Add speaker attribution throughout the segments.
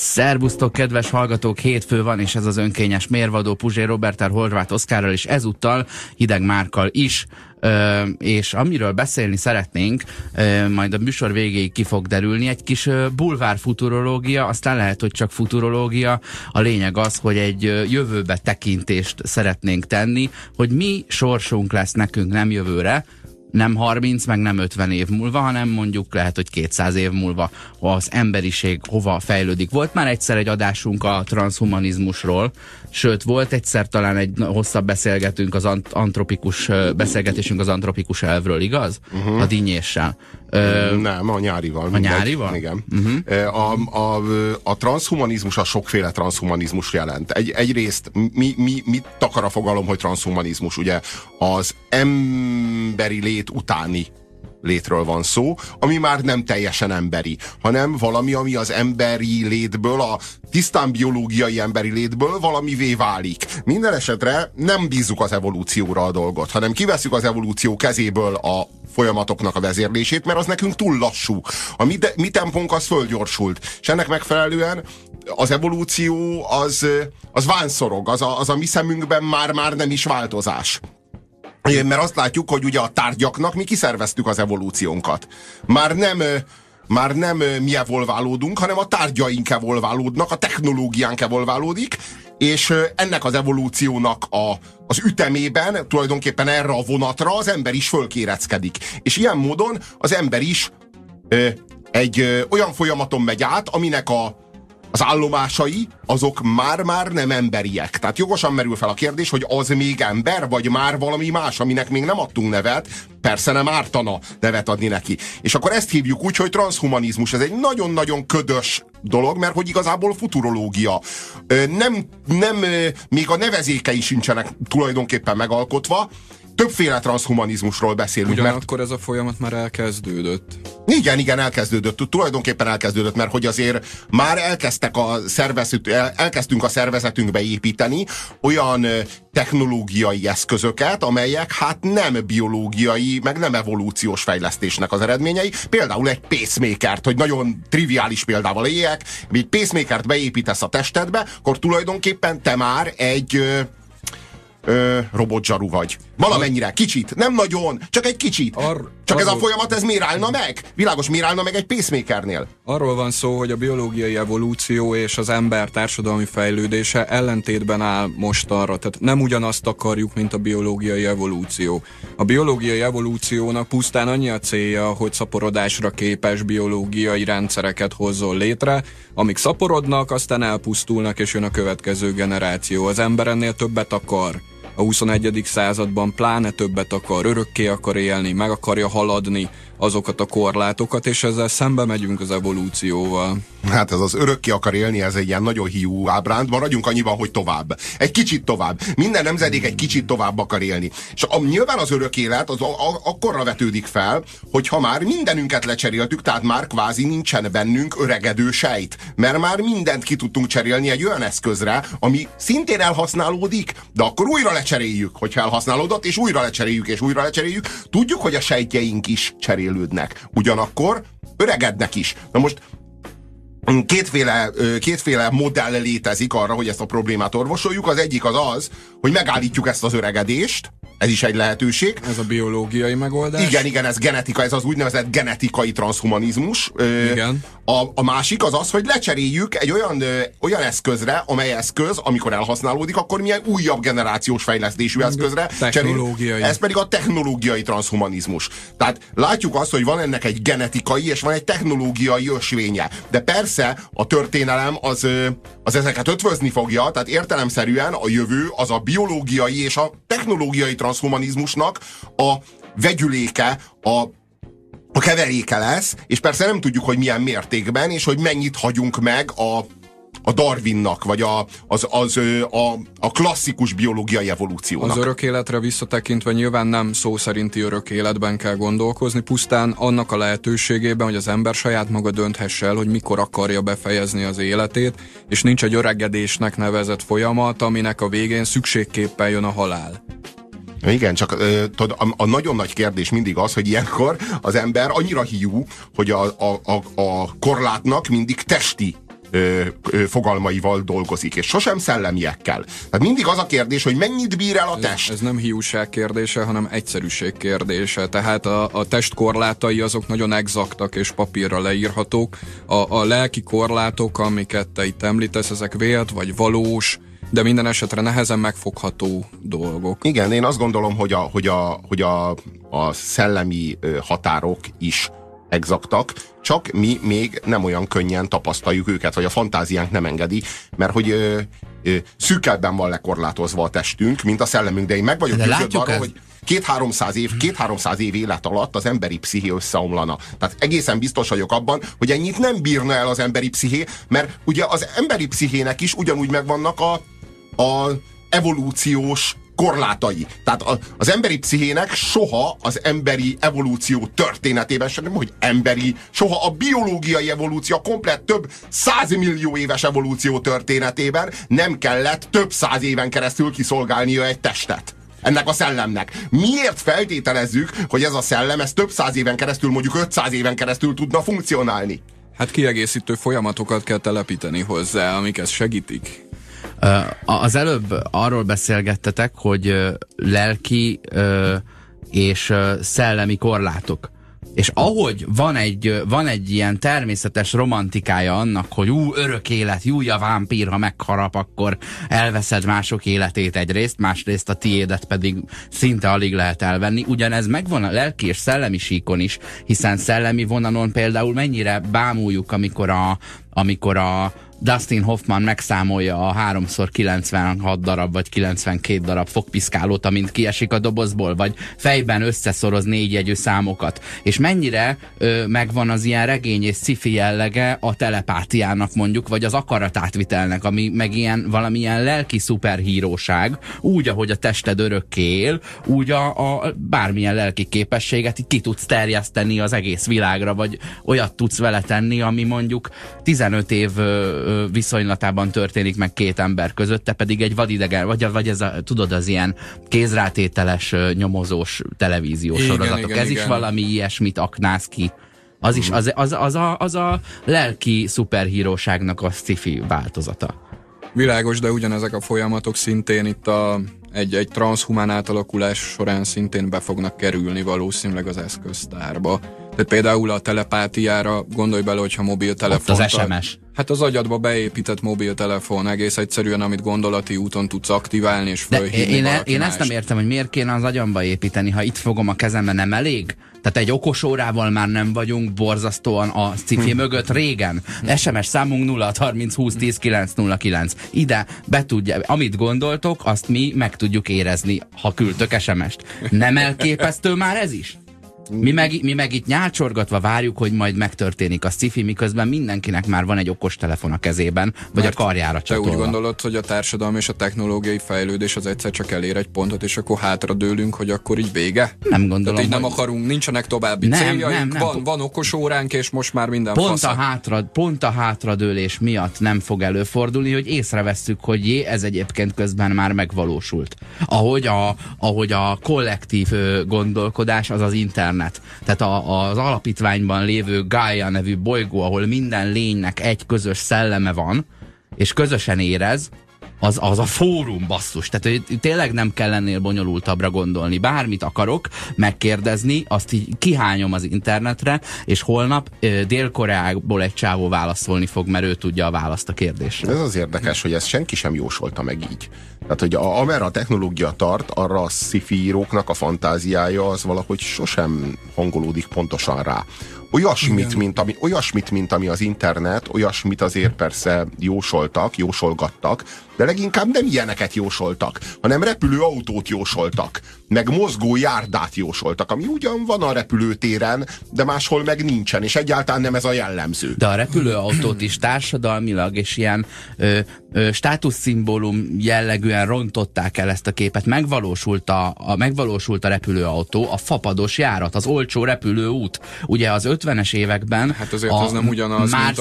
Speaker 1: Szerbusztok, kedves hallgatók, hétfő van, és ez az önkényes mérvadó Puzsé Roberter Horváth Oszkárral, és ezúttal Hideg Márkal is. Ö, és amiről beszélni szeretnénk, ö, majd a műsor végéig ki fog derülni, egy kis ö, bulvár futurológia, aztán lehet, hogy csak futurológia. A lényeg az, hogy egy ö, jövőbe tekintést szeretnénk tenni, hogy mi sorsunk lesz nekünk nem jövőre, nem 30, meg nem 50 év múlva, hanem mondjuk lehet, hogy 200 év múlva az emberiség hova fejlődik. Volt már egyszer egy adásunk a transhumanizmusról, sőt, volt egyszer talán egy hosszabb beszélgetünk az ant- antropikus, beszélgetésünk az antropikus elvről, igaz? Uh-huh. A dinnyéssel.
Speaker 2: Ö, nem, a nyárival.
Speaker 1: A nyárival?
Speaker 2: Igen. Uh-huh. A, a, a transhumanizmus a sokféle transhumanizmus jelent. Egy, egyrészt mi, mi, mit takar a fogalom, hogy transhumanizmus? Ugye az emberi lét utáni létről van szó, ami már nem teljesen emberi, hanem valami, ami az emberi létből, a tisztán biológiai emberi létből valamivé válik. Minden esetre nem bízzuk az evolúcióra a dolgot, hanem kiveszük az evolúció kezéből a folyamatoknak a vezérlését, mert az nekünk túl lassú. A mi, de, mi tempónk az fölgyorsult. És ennek megfelelően az evolúció az, az vánszorog, az a, az a mi szemünkben már-már nem is változás. Mert azt látjuk, hogy ugye a tárgyaknak mi kiszerveztük az evolúciónkat. Már nem már nem mi evolválódunk, hanem a tárgyaink evolválódnak, a technológiánk evolválódik, és ennek az evolúciónak a, az ütemében tulajdonképpen erre a vonatra az ember is fölkéreckedik. És ilyen módon az ember is ö, egy ö, olyan folyamaton megy át, aminek a az állomásai, azok már-már nem emberiek. Tehát jogosan merül fel a kérdés, hogy az még ember, vagy már valami más, aminek még nem adtunk nevet, persze nem ártana nevet adni neki. És akkor ezt hívjuk úgy, hogy transhumanizmus. Ez egy nagyon-nagyon ködös dolog, mert hogy igazából futurológia. Nem, nem, még a nevezékei sincsenek tulajdonképpen megalkotva, többféle transhumanizmusról beszélünk.
Speaker 3: Ugyanakkor mert... ez a folyamat már elkezdődött.
Speaker 2: Igen, igen, elkezdődött. Tulajdonképpen elkezdődött, mert hogy azért már elkezdtek a szervezet, elkezdtünk a szervezetünkbe építeni olyan technológiai eszközöket, amelyek hát nem biológiai, meg nem evolúciós fejlesztésnek az eredményei. Például egy pacemaker hogy nagyon triviális példával éljek, egy pacemaker beépítesz a testedbe, akkor tulajdonképpen te már egy ö, robotzsaru vagy. Valamennyire, kicsit, nem nagyon, csak egy kicsit. Ar, csak arról, ez a folyamat, ez miért állna meg? Világos, miért állna meg egy pacemakernél?
Speaker 3: Arról van szó, hogy a biológiai evolúció és az ember társadalmi fejlődése ellentétben áll most arra. Tehát nem ugyanazt akarjuk, mint a biológiai evolúció. A biológiai evolúciónak pusztán annyi a célja, hogy szaporodásra képes biológiai rendszereket hozzon létre, amik szaporodnak, aztán elpusztulnak, és jön a következő generáció. Az ember ennél többet akar a 21. században pláne többet akar, örökké akar élni, meg akarja haladni azokat a korlátokat, és ezzel szembe megyünk az evolúcióval.
Speaker 2: Hát ez az örökké akar élni, ez egy ilyen nagyon hiú ábránd, maradjunk annyiban, hogy tovább. Egy kicsit tovább. Minden nemzedék egy kicsit tovább akar élni. És a, nyilván az örök élet az a, a, akkorra vetődik fel, hogy ha már mindenünket lecseréltük, tehát már kvázi nincsen bennünk öregedő sejt. Mert már mindent ki tudtunk cserélni egy olyan eszközre, ami szintén elhasználódik, de akkor újra lecseréljük, hogyha elhasználódott, és újra lecseréljük, és újra lecseréljük. Tudjuk, hogy a sejtjeink is cserélődnek. Ugyanakkor öregednek is. Na most kétféle, kétféle modell létezik arra, hogy ezt a problémát orvosoljuk. Az egyik az az, hogy megállítjuk ezt az öregedést, ez is egy lehetőség.
Speaker 3: Ez a biológiai megoldás.
Speaker 2: Igen, igen, ez genetika, ez az úgynevezett genetikai transhumanizmus.
Speaker 3: Igen.
Speaker 2: A, a másik az az, hogy lecseréljük egy olyan, olyan eszközre, amely eszköz, amikor elhasználódik, akkor milyen újabb generációs fejlesztésű eszközre.
Speaker 3: Technológiai.
Speaker 2: Ez pedig a technológiai transhumanizmus. Tehát látjuk azt, hogy van ennek egy genetikai és van egy technológiai ösvénye. De persze a történelem az, az ezeket ötvözni fogja, tehát értelemszerűen a jövő az a biológiai és a technológiai transhumanizmusnak a vegyüléke, a a keveréke lesz, és persze nem tudjuk, hogy milyen mértékben, és hogy mennyit hagyunk meg a, a Darwinnak, vagy a, az, az, a, a klasszikus biológiai evolúciónak.
Speaker 3: Az örök életre visszatekintve nyilván nem szó szerinti örök életben kell gondolkozni, pusztán annak a lehetőségében, hogy az ember saját maga dönthesse el, hogy mikor akarja befejezni az életét, és nincs egy öregedésnek nevezett folyamat, aminek a végén szükségképpen jön a halál.
Speaker 2: Igen, csak tudod, a, a nagyon nagy kérdés mindig az, hogy ilyenkor az ember annyira hiú, hogy a, a, a, a korlátnak mindig testi ö, ö, fogalmaival dolgozik, és sosem szellemiekkel. Tehát mindig az a kérdés, hogy mennyit bír el a test.
Speaker 3: Ez, ez nem hiúság kérdése, hanem egyszerűség kérdése. Tehát a, a test korlátai azok nagyon exaktak és papírra leírhatók. A, a lelki korlátok, amiket te itt említesz, ezek vélt vagy valós, de minden esetre nehezen megfogható dolgok.
Speaker 2: Igen, én azt gondolom, hogy a, hogy a, hogy a, a szellemi határok is exaktak, csak mi még nem olyan könnyen tapasztaljuk őket, vagy a fantáziánk nem engedi, mert hogy ö, ö, szűkebben van lekorlátozva a testünk, mint a szellemünk, de én meg vagyok győződve arról, hogy két-háromszáz év, két-háromszáz év élet alatt az emberi psziché összeomlana. Tehát egészen biztos vagyok abban, hogy ennyit nem bírna el az emberi psziché, mert ugye az emberi pszichének is ugyanúgy megvannak a, a evolúciós korlátai. Tehát az emberi pszichének soha az emberi evolúció történetében sem, hogy emberi, soha a biológiai evolúció, a komplett több százmillió éves evolúció történetében nem kellett több száz éven keresztül kiszolgálnia egy testet ennek a szellemnek. Miért feltételezzük, hogy ez a szellem, ez több száz éven keresztül, mondjuk 500 éven keresztül tudna funkcionálni?
Speaker 3: Hát kiegészítő folyamatokat kell telepíteni hozzá, amik ezt segítik.
Speaker 1: Az előbb arról beszélgettetek, hogy lelki és szellemi korlátok. És ahogy van egy, van egy ilyen természetes romantikája annak, hogy ú, örök élet, jú, a vámpír, ha megharap, akkor elveszed mások életét egyrészt, másrészt a tiédet pedig szinte alig lehet elvenni. Ugyanez megvan a lelki és szellemi síkon is, hiszen szellemi vonalon például mennyire bámuljuk, amikor a, amikor a, Dustin Hoffman megszámolja a 3x96 darab vagy 92 darab fogpiszkálót, amint kiesik a dobozból, vagy fejben összeszoroz négyjegyű számokat. És mennyire ö, megvan az ilyen regény és sci jellege a telepátiának mondjuk, vagy az akaratátvitelnek, ami meg ilyen valamilyen lelki szuperhíróság, úgy, ahogy a tested örökké él, úgy a, a bármilyen lelki képességet így ki tudsz terjeszteni az egész világra, vagy olyat tudsz vele tenni, ami mondjuk 15 év ö, viszonylatában történik meg két ember között, te pedig egy vadidegen, vagy, vagy ez a, tudod, az ilyen kézrátételes, nyomozós televíziós igen, sorozatok. Igen, ez igen. is valami ilyesmit aknáz ki. Az is, az, az, az, a, az a lelki szuperhíróságnak a sci változata.
Speaker 3: Világos, de ugyanezek a folyamatok szintén itt a, egy, egy transhumán átalakulás során szintén be fognak kerülni valószínűleg az eszköztárba. Tehát például a telepátiára gondolj bele, hogyha mobiltelefon.
Speaker 1: Ott az SMS.
Speaker 3: Hát az agyadba beépített mobiltelefon egész egyszerűen, amit gondolati úton tudsz aktiválni és fölhívni
Speaker 1: én, e- én ezt nem értem, hogy miért kéne az agyamba építeni, ha itt fogom a kezembe, nem elég? Tehát egy okos órával már nem vagyunk borzasztóan a sci hm. mögött régen. Hm. SMS számunk 0 30 20 10 9 09. Ide be tudja, amit gondoltok, azt mi meg tudjuk érezni, ha küldtök SMS-t. Nem elképesztő már ez is? Mi meg, mi meg itt nyálcsorgatva várjuk, hogy majd megtörténik a sci miközben mindenkinek már van egy okos telefon a kezében, vagy Mert a karjára csatolva.
Speaker 3: Te úgy gondolod, hogy a társadalom és a technológiai fejlődés az egyszer csak elér egy pontot, és akkor hátra dőlünk, hogy akkor így vége?
Speaker 1: Nem gondolom. Tehát
Speaker 3: így nem akarunk, nincsenek további nem, céljaink, nem, nem. Van, van okos óránk, és most már minden
Speaker 1: pont a, hátra, pont a hátradőlés miatt nem fog előfordulni, hogy észrevesszük, hogy jé, ez egyébként közben már megvalósult. Ahogy a, ahogy a kollektív gondolkodás az az internet internet. Tehát a, az alapítványban lévő Gaia nevű bolygó, ahol minden lénynek egy közös szelleme van, és közösen érez, az, az a fórum basszus. Tehát hogy tényleg nem kell ennél bonyolultabbra gondolni. Bármit akarok megkérdezni, azt így kihányom az internetre, és holnap Dél-Koreából egy csávó válaszolni fog, mert ő tudja a választ a kérdésre.
Speaker 2: Ez az érdekes, hogy ezt senki sem jósolta meg így. Tehát, hogy a, amerre a technológia tart, arra a sci a fantáziája az valahogy sosem hangolódik pontosan rá olyasmit, mint ami, olyasmit, mint ami az internet, olyasmit azért persze jósoltak, jósolgattak, de leginkább nem ilyeneket jósoltak, hanem repülőautót jósoltak, meg mozgó járdát jósoltak, ami ugyan van a repülőtéren, de máshol meg nincsen, és egyáltalán nem ez a jellemző.
Speaker 1: De a repülőautót is társadalmilag és ilyen ö, ö, státuszszimbólum jellegűen rontották el ezt a képet. Megvalósult a, a, megvalósult a repülőautó, a fapados járat, az olcsó repülőút. Ugye az 50-es években
Speaker 3: Hát azért az nem ugyanaz,
Speaker 1: már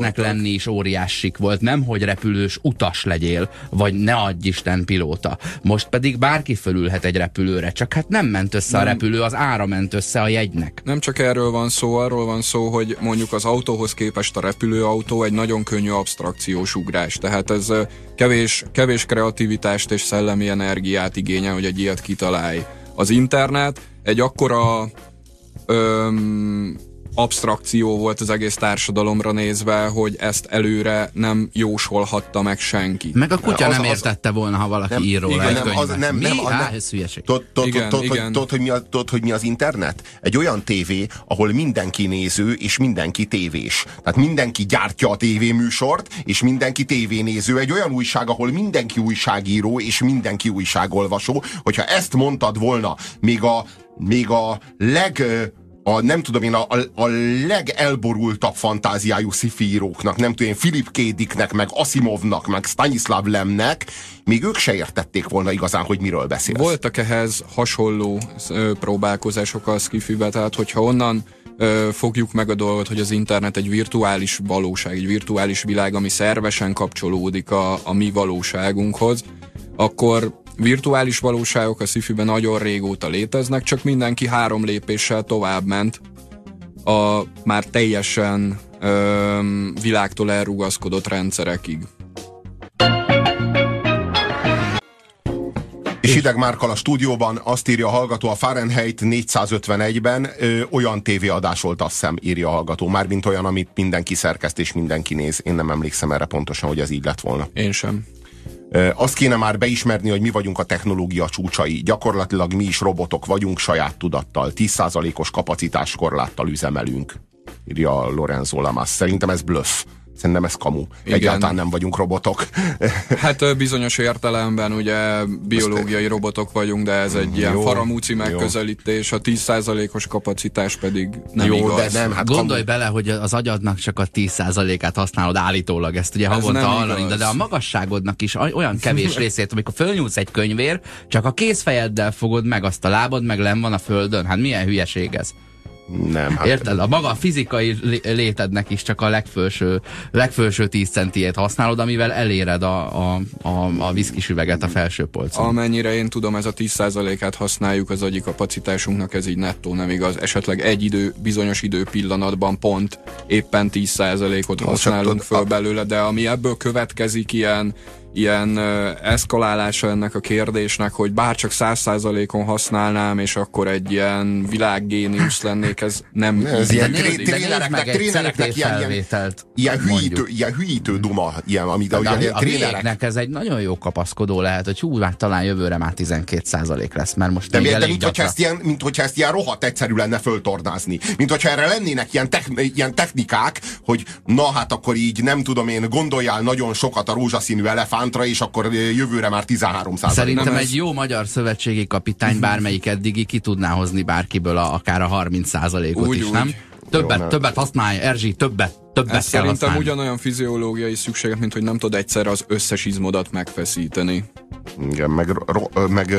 Speaker 3: mint
Speaker 1: lenni is óriásik volt, nem hogy repülős utas legyél, vagy ne adj Isten pilóta. Most pedig bárki fölülhet egy repülőre, csak hát nem ment össze a repülő, az ára ment össze a jegynek.
Speaker 3: Nem csak erről van szó, arról van szó, hogy mondjuk az autóhoz képest a repülőautó egy nagyon könnyű abstrakciós ugrás. Tehát ez kevés, kevés kreativitást és szellemi energiát igényel, hogy egy ilyet kitalálj. Az internet egy akkora öm, abstrakció volt az egész társadalomra nézve, hogy ezt előre nem jósolhatta meg senki.
Speaker 1: Meg a kutya
Speaker 2: Az-
Speaker 1: nem
Speaker 2: az-
Speaker 1: értette volna, ha valaki
Speaker 2: Nem,
Speaker 1: ír róla
Speaker 2: igen,
Speaker 1: egy
Speaker 2: nem,
Speaker 1: könyvet.
Speaker 2: az- nem,
Speaker 1: Mi?
Speaker 2: nem, az-
Speaker 1: Á,
Speaker 2: nem.
Speaker 1: ez hülyeség.
Speaker 2: Tudod, hogy- mi az internet? Egy olyan tévé, ahol mindenki néző és mindenki tévés. Tehát mindenki gyártja a tévéműsort, és mindenki tévénéző. Egy olyan újság, ahol mindenki újságíró és mindenki újságolvasó. Hogyha ezt mondtad volna, még a, még a leg a, nem tudom én, a, a, a legelborultabb fantáziájú szifíróknak, nem tudom én, Philip K. Meg Asimovnak, meg Stanislav Lemnek, még ők se értették volna igazán, hogy miről beszélsz.
Speaker 3: Voltak ehhez hasonló ö, próbálkozások a skifibe, tehát hogyha onnan ö, fogjuk meg a dolgot, hogy az internet egy virtuális valóság, egy virtuális világ, ami szervesen kapcsolódik a, a mi valóságunkhoz, akkor virtuális valóságok a sci nagyon régóta léteznek, csak mindenki három lépéssel tovább ment a már teljesen ö, világtól elrugaszkodott rendszerekig.
Speaker 2: És Hideg Márkal a stúdióban azt írja a hallgató, a Fahrenheit 451-ben ö, olyan tévéadás volt, azt hiszem, írja a hallgató. Mármint olyan, amit mindenki szerkeszt és mindenki néz. Én nem emlékszem erre pontosan, hogy ez így lett volna.
Speaker 3: Én sem.
Speaker 2: Azt kéne már beismerni, hogy mi vagyunk a technológia csúcsai. Gyakorlatilag mi is robotok vagyunk saját tudattal. 10%-os kapacitáskorláttal üzemelünk, írja Lorenzo Lamas. Szerintem ez bluff. Szerintem ez kamu.
Speaker 3: Igen.
Speaker 2: Egyáltalán nem vagyunk robotok.
Speaker 3: Hát bizonyos értelemben ugye biológiai robotok vagyunk, de ez egy ilyen
Speaker 2: Jó,
Speaker 3: faramúci
Speaker 2: jó.
Speaker 3: megközelítés, a 10%-os kapacitás pedig nem
Speaker 2: Jó,
Speaker 3: igaz.
Speaker 2: de nem, hát
Speaker 1: Gondolj
Speaker 2: kamu.
Speaker 1: bele, hogy az agyadnak csak a 10%-át használod állítólag, ezt ugye havonta hallani, de, de a magasságodnak is oly- olyan kevés részét, amikor fölnyúlsz egy könyvér, csak a kézfejeddel fogod meg azt a lábad, meg len van a földön. Hát milyen hülyeség ez?
Speaker 2: Nem, hát
Speaker 1: Érted? A maga fizikai lé- létednek is csak a legfelső, legfelső 10 centiét használod, amivel eléred a, a, a, a viszkis üveget a felső polcon.
Speaker 3: Amennyire én tudom, ez a 10%-át használjuk az agyi kapacitásunknak, ez így nettó nem igaz. Esetleg egy idő, bizonyos idő pillanatban pont éppen 10%-ot használunk föl belőle, de ami ebből következik ilyen ilyen eszkalálása ennek a kérdésnek, hogy bár csak 100%-on használnám, és akkor egy ilyen világgéniusz lennék, ez nem
Speaker 2: Ez
Speaker 3: így
Speaker 2: ilyen trénereknek, trénereknek ilyen, ilyen, ilyen, hülyítő, ilyen hülyítő duma, ilyen, ami, de
Speaker 1: De
Speaker 2: ugye
Speaker 1: a,
Speaker 2: ilyen
Speaker 1: a
Speaker 2: trénerek.
Speaker 1: miénknek ez egy nagyon jó kapaszkodó lehet, hogy hú, hát talán jövőre már 12% lesz, mert most
Speaker 2: De,
Speaker 1: még
Speaker 2: de
Speaker 1: elég
Speaker 2: mint, hogyha ezt ilyen, mint hogyha ezt ilyen rohadt egyszerű lenne föltornázni. Mint hogyha erre lennének ilyen, ilyen technikák, hogy na hát akkor így nem tudom én, gondoljál nagyon sokat a rózsaszínű elefántra, és akkor jövőre már 13
Speaker 1: Szerintem
Speaker 3: Nem,
Speaker 1: egy
Speaker 3: ez-
Speaker 1: jó magyar szövetségi kapitány bármelyik eddigi ki tudná hozni bárkiből a, akár a 30%-ot
Speaker 3: Úgy,
Speaker 1: is,
Speaker 3: úgy.
Speaker 1: nem? Többet,
Speaker 2: nem.
Speaker 1: többet használj, Erzsi, többet, többet
Speaker 3: Ez
Speaker 1: kell
Speaker 3: szerintem
Speaker 1: használni.
Speaker 3: ugyanolyan fiziológiai szükséget, mint hogy nem tudod egyszerre az összes izmodat megfeszíteni.
Speaker 2: Igen, meg, ro, meg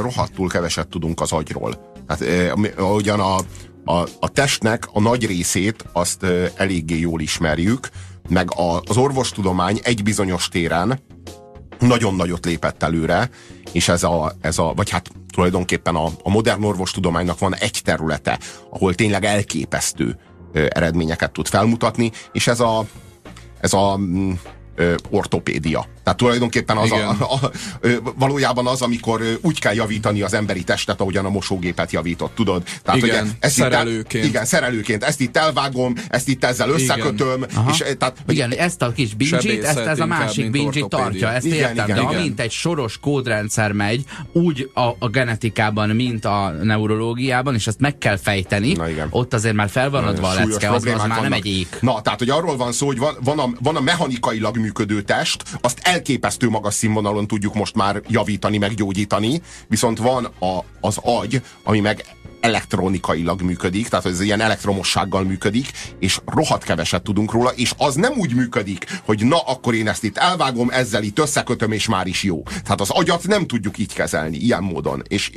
Speaker 2: rohadtul keveset tudunk az agyról. Hát ahogyan a, a, a testnek a nagy részét azt eléggé jól ismerjük, meg a, az orvostudomány egy bizonyos téren nagyon nagyot lépett előre, és ez a, ez a vagy hát tulajdonképpen a, a modern orvostudománynak van egy területe, ahol tényleg elképesztő ö, eredményeket tud felmutatni, és ez a, ez a mm, ö, ortopédia. Tehát tulajdonképpen az a,
Speaker 3: Igen.
Speaker 2: a, a, valójában az, amikor úgy kell javítani az emberi testet, ahogyan a mosógépet javított, tudod? Tehát,
Speaker 3: Igen,
Speaker 2: ugye, ezt
Speaker 3: szerelőként.
Speaker 2: Itt, igen, szerelőként. Ezt itt elvágom, ezt itt ezzel összekötöm,
Speaker 1: Aha.
Speaker 2: és tehát, hogy
Speaker 1: Igen, ezt a kis
Speaker 3: Sebészet
Speaker 1: ezt ez a másik
Speaker 3: ortopédia.
Speaker 1: tartja, ezt
Speaker 2: Igen,
Speaker 1: értem,
Speaker 2: igen,
Speaker 1: de
Speaker 2: igen.
Speaker 1: amint egy soros kódrendszer megy, úgy a, a genetikában, mint a neurológiában, és ezt meg kell fejteni,
Speaker 2: Na igen.
Speaker 1: ott azért már fel van adva a lecke, az, az már nem
Speaker 2: vannak.
Speaker 1: egy ék.
Speaker 2: Na, tehát, hogy arról van szó, hogy van, van, a, van a mechanikailag működő test, azt elképesztő magas színvonalon tudjuk most már javítani, meg gyógyítani, viszont van a, az agy, ami meg elektronikailag működik, tehát ez ilyen elektromossággal működik, és rohadt keveset tudunk róla, és az nem úgy működik, hogy na, akkor én ezt itt elvágom, ezzel itt összekötöm, és már is jó. Tehát az agyat nem tudjuk így kezelni, ilyen módon. És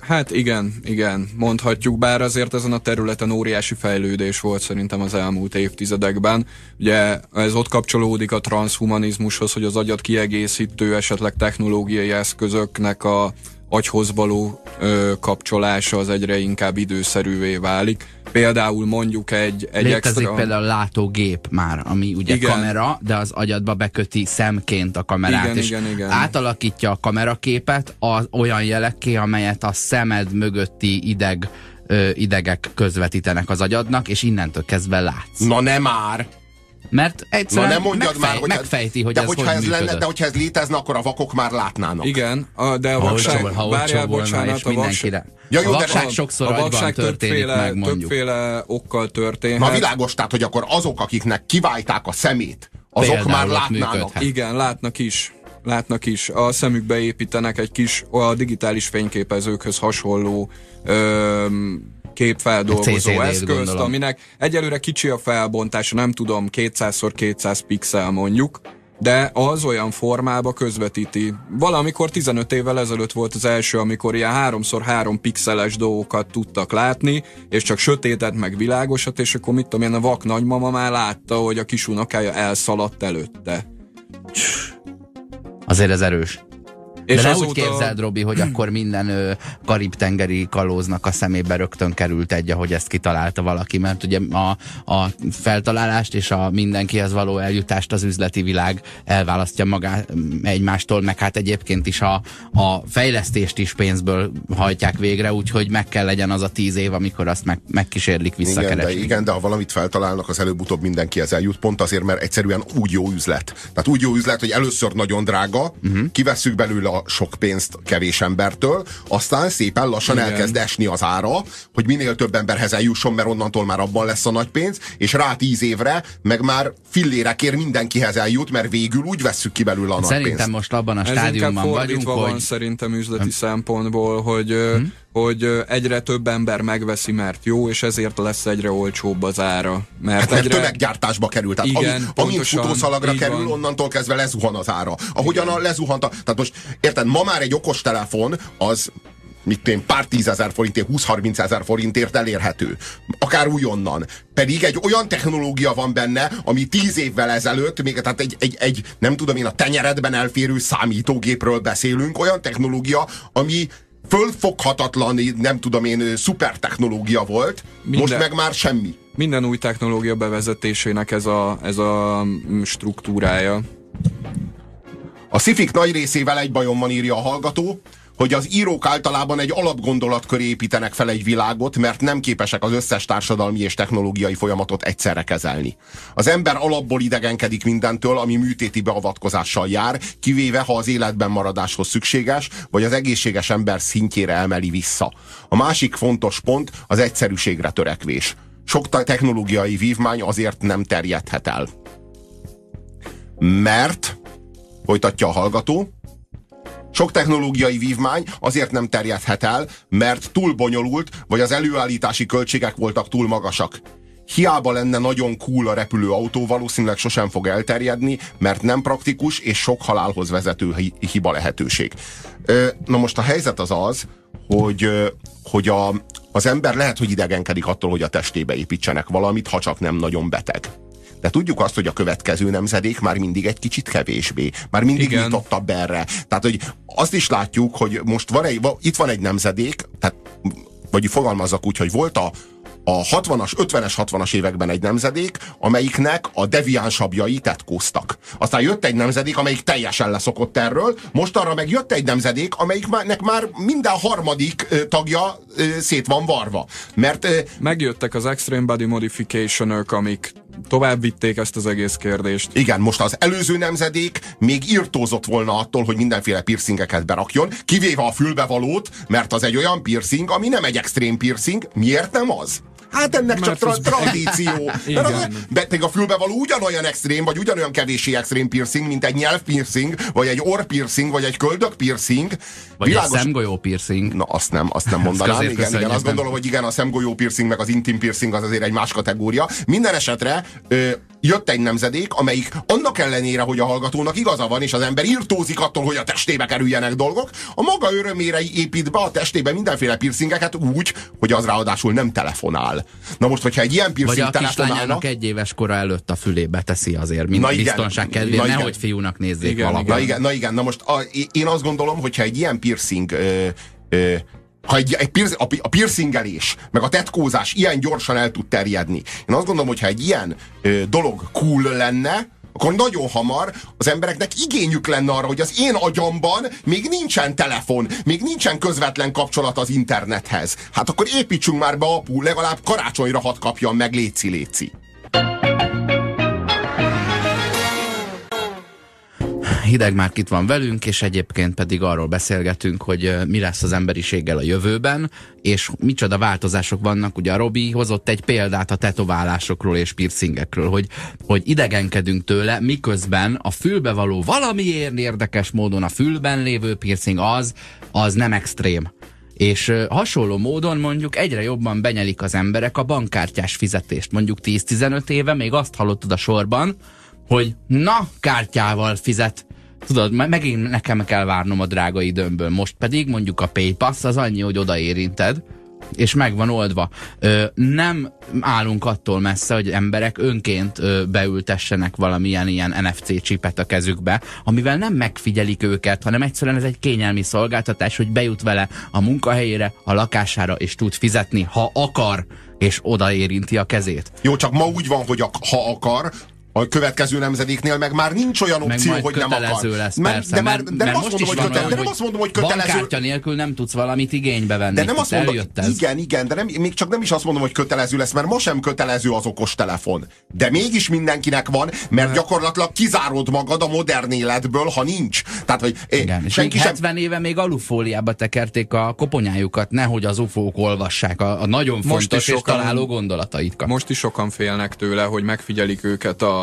Speaker 3: Hát igen, igen, mondhatjuk, bár azért ezen a területen óriási fejlődés volt szerintem az elmúlt évtizedekben. Ugye ez ott kapcsolódik a transhumanizmushoz, hogy az agyat kiegészítő, esetleg technológiai eszközöknek a agyhoz való ö, kapcsolása az egyre inkább időszerűvé válik. Például mondjuk egy, egy
Speaker 1: Létezik
Speaker 3: extra...
Speaker 1: például látógép már, ami ugye igen. kamera, de az agyadba beköti szemként a kamerát,
Speaker 3: Igen,
Speaker 1: és
Speaker 3: igen, igen.
Speaker 1: átalakítja a kameraképet az olyan jelekké, amelyet a szemed mögötti ideg ö, idegek közvetítenek az agyadnak, és innentől kezdve látsz.
Speaker 2: na nem már!
Speaker 1: Mert egyszerűen
Speaker 2: Na nem mondjad
Speaker 1: megfej,
Speaker 2: már, hogy
Speaker 1: megfejti, hogy
Speaker 2: de
Speaker 1: ez
Speaker 2: hogyha
Speaker 1: hogy
Speaker 2: ez
Speaker 1: működött.
Speaker 2: lenne, de hogyha ez létezne, akkor a vakok már látnának.
Speaker 3: Igen, a, de a
Speaker 1: Ha
Speaker 3: vakság,
Speaker 1: ha
Speaker 3: várjál, bocsánat,
Speaker 1: és
Speaker 3: a vakság,
Speaker 1: mindenkire.
Speaker 2: Ja, jó,
Speaker 1: a
Speaker 2: de
Speaker 1: vakság
Speaker 2: a-
Speaker 1: sokszor
Speaker 3: a vakság
Speaker 1: történik
Speaker 3: többféle,
Speaker 1: meg, mondjuk.
Speaker 3: többféle okkal történhet.
Speaker 2: Na világos, tehát, hogy akkor azok, akiknek kiválták a szemét, azok
Speaker 1: Például
Speaker 2: már látnának.
Speaker 1: működhet.
Speaker 3: Igen, látnak is. Látnak is. A szemükbe építenek egy kis, a digitális fényképezőkhöz hasonló öm, képfeldolgozó
Speaker 1: CCD-t
Speaker 3: eszközt,
Speaker 1: gondolom.
Speaker 3: aminek egyelőre kicsi a felbontása, nem tudom, 200x200 pixel mondjuk, de az olyan formába közvetíti. Valamikor 15 évvel ezelőtt volt az első, amikor ilyen 3x3 pixeles dolgokat tudtak látni, és csak sötétet meg világosat, és akkor mit tudom én, a vak nagymama már látta, hogy a kis unokája elszaladt előtte.
Speaker 1: Azért ez erős.
Speaker 3: És
Speaker 1: De ne
Speaker 3: azóta-
Speaker 1: úgy képzeld, Robi, hogy akkor minden ö, karib-tengeri kalóznak a szemébe rögtön került egy, ahogy ezt kitalálta valaki, mert ugye a, a feltalálást és a mindenkihez való eljutást az üzleti világ elválasztja magá, egymástól, meg hát egyébként is a, a fejlesztést is pénzből hajtják végre, úgyhogy meg kell legyen az a tíz év, amikor azt meg, megkísérlik
Speaker 2: Igen de,
Speaker 1: visszakeresni.
Speaker 2: igen, de ha valamit feltalálnak, az előbb-utóbb mindenki ezzel jut, pont azért, mert egyszerűen úgy jó üzlet. Tehát úgy jó üzlet, hogy először nagyon drága, uh-huh. kivesszük belőle a sok pénzt kevés embertől, aztán szépen lassan
Speaker 3: Igen.
Speaker 2: elkezd esni az ára, hogy minél több emberhez eljusson, mert onnantól már abban lesz a nagy pénz, és rá tíz évre meg már fillérekért mindenkihez eljut, mert végül úgy vesszük ki belőle a nagy
Speaker 1: Szerintem
Speaker 2: pénzt.
Speaker 1: most abban a
Speaker 3: Ez
Speaker 1: stádiumban vagyunk,
Speaker 3: van
Speaker 1: hogy
Speaker 3: szerintem üzleti szempontból, hogy, hm? Hogy egyre több ember megveszi, mert jó, és ezért lesz egyre olcsóbb az ára. Mert
Speaker 2: Hát mert
Speaker 3: egyre...
Speaker 2: tömeggyártásba került. Tehát
Speaker 3: Igen,
Speaker 2: ami, amint
Speaker 3: pontosan,
Speaker 2: futószalagra kerül,
Speaker 3: van.
Speaker 2: onnantól kezdve lezuhan az ára. Ahogyan a lezuhant a... Tehát most, érted, ma már egy okostelefon az mit én, pár tízezer forintért, 20-30 ezer forintért elérhető. Akár újonnan. Pedig egy olyan technológia van benne, ami tíz évvel ezelőtt, még tehát egy, egy, egy nem tudom én, a tenyeredben elférő számítógépről beszélünk, olyan technológia, ami fölfoghatatlan, nem tudom én, szuper technológia volt,
Speaker 3: Minden-
Speaker 2: most meg már semmi.
Speaker 3: Minden új technológia bevezetésének ez a, ez a struktúrája.
Speaker 2: A szifik nagy részével egy bajom van, írja a hallgató, hogy az írók általában egy alapgondolat köré építenek fel egy világot, mert nem képesek az összes társadalmi és technológiai folyamatot egyszerre kezelni. Az ember alapból idegenkedik mindentől, ami műtéti beavatkozással jár, kivéve ha az életben maradáshoz szükséges, vagy az egészséges ember szintjére emeli vissza. A másik fontos pont az egyszerűségre törekvés. Sok te- technológiai vívmány azért nem terjedhet el. Mert, folytatja a hallgató, sok technológiai vívmány azért nem terjedhet el, mert túl bonyolult, vagy az előállítási költségek voltak túl magasak. Hiába lenne nagyon cool a repülőautó, valószínűleg sosem fog elterjedni, mert nem praktikus és sok halálhoz vezető hi- hiba lehetőség. Na most a helyzet az az, hogy, hogy a, az ember lehet, hogy idegenkedik attól, hogy a testébe építsenek valamit, ha csak nem nagyon beteg. De tudjuk azt, hogy a következő nemzedék már mindig egy kicsit kevésbé. Már mindig
Speaker 3: Igen.
Speaker 2: nyitottabb erre. Tehát, hogy azt is látjuk, hogy most van egy, itt van egy nemzedék, tehát, vagy fogalmazzak úgy, hogy volt a, a 60-as, 50-es, 60-as években egy nemzedék, amelyiknek a deviánsabbjai tetkóztak. Aztán jött egy nemzedék, amelyik teljesen leszokott erről, most arra meg jött egy nemzedék, amelyiknek már minden harmadik ö, tagja ö, szét van varva. Mert ö,
Speaker 3: Megjöttek az Extreme Body modification amik tovább vitték ezt az egész kérdést.
Speaker 2: Igen, most az előző nemzedék még írtózott volna attól, hogy mindenféle piercingeket berakjon, kivéve a fülbevalót, mert az egy olyan piercing, ami nem egy extrém piercing. Miért nem az? Hát ennek
Speaker 3: Mert
Speaker 2: csak tra- tradíció.
Speaker 3: Igen.
Speaker 2: Még a fülbe való ugyanolyan extrém, vagy ugyanolyan kevéssé extrém piercing, mint egy nyelv piercing, vagy egy orr piercing, vagy egy köldök piercing.
Speaker 1: Vagy egy szemgolyó piercing.
Speaker 2: Na, azt nem, azt nem mondanám. Igen, igen,
Speaker 1: köszönjük,
Speaker 2: azt gondolom, hogy igen, a szemgolyó piercing, meg az intim piercing az azért egy más kategória. Minden esetre ö, jött egy nemzedék, amelyik annak ellenére, hogy a hallgatónak igaza van, és az ember írtózik attól, hogy a testébe kerüljenek dolgok, a maga örömére épít be a testébe mindenféle piercingeket úgy, hogy az ráadásul nem telefonál. Na most, hogyha egy ilyen
Speaker 1: Vagy
Speaker 2: piercing
Speaker 1: a
Speaker 2: telefonálna...
Speaker 1: kislányának egy éves kora előtt a fülébe teszi azért, mint
Speaker 2: Na igen.
Speaker 1: biztonság kedvéért,
Speaker 2: Na igen.
Speaker 1: nehogy fiúnak nézzék
Speaker 3: Igen,
Speaker 1: valaki.
Speaker 2: Na igen, na igen, na most a, én azt gondolom, hogyha egy ilyen piercing ö, ö, ha egy, egy piercing, a, pi- a piercingelés, meg a tetkózás ilyen gyorsan el tud terjedni. Én azt gondolom, hogyha egy ilyen ö, dolog cool lenne, akkor nagyon hamar az embereknek igényük lenne arra, hogy az én agyamban még nincsen telefon, még nincsen közvetlen kapcsolat az internethez. Hát akkor építsünk már be apu, legalább karácsonyra hadd kapjam meg léci léci.
Speaker 1: Hideg már itt van velünk, és egyébként pedig arról beszélgetünk, hogy mi lesz az emberiséggel a jövőben, és micsoda változások vannak. Ugye a Robi hozott egy példát a tetoválásokról és piercingekről, hogy, hogy idegenkedünk tőle, miközben a fülbe való valamiért érdekes módon a fülben lévő piercing az, az nem extrém. És hasonló módon mondjuk egyre jobban benyelik az emberek a bankkártyás fizetést. Mondjuk 10-15 éve még azt hallottad a sorban, hogy na, kártyával fizet. Tudod, me- megint nekem kell várnom a drága időmből. Most pedig mondjuk a PayPass az annyi, hogy odaérinted, és meg van oldva. Ö, nem állunk attól messze, hogy emberek önként ö, beültessenek valamilyen ilyen NFC csipet a kezükbe, amivel nem megfigyelik őket, hanem egyszerűen ez egy kényelmi szolgáltatás, hogy bejut vele a munkahelyére, a lakására, és tud fizetni, ha akar, és odaérinti a kezét.
Speaker 2: Jó, csak ma úgy van, hogy a, ha akar, a következő nemzedéknél meg már nincs olyan opció, hogy nem akar.
Speaker 1: kötelező lesz,
Speaker 2: Mert-
Speaker 1: persze.
Speaker 2: de, már, de,
Speaker 1: mert
Speaker 2: nem azt
Speaker 1: most
Speaker 2: mondom,
Speaker 1: is
Speaker 2: hogy
Speaker 1: van
Speaker 2: köte,
Speaker 1: olyan,
Speaker 2: de nem azt mondom, hogy kötelező.
Speaker 1: Bankkártya nélkül nem tudsz valamit igénybe venni.
Speaker 2: De nem azt mondom, igen, igen, de nem, még csak nem is azt mondom, hogy kötelező lesz, mert ma sem kötelező az okos telefon. De mégis mindenkinek van, mert gyakorlatilag kizárod magad a modern életből, ha nincs. Tehát, hogy
Speaker 1: Igen, és
Speaker 2: senki
Speaker 1: még
Speaker 2: sem...
Speaker 1: 70 éve még alufóliába tekerték a koponyájukat, nehogy az ufók olvassák a, a nagyon
Speaker 3: Most
Speaker 1: fontos
Speaker 3: is
Speaker 1: és
Speaker 3: sokan-
Speaker 1: találó gondolataikat.
Speaker 3: Most is sokan félnek tőle, hogy megfigyelik őket a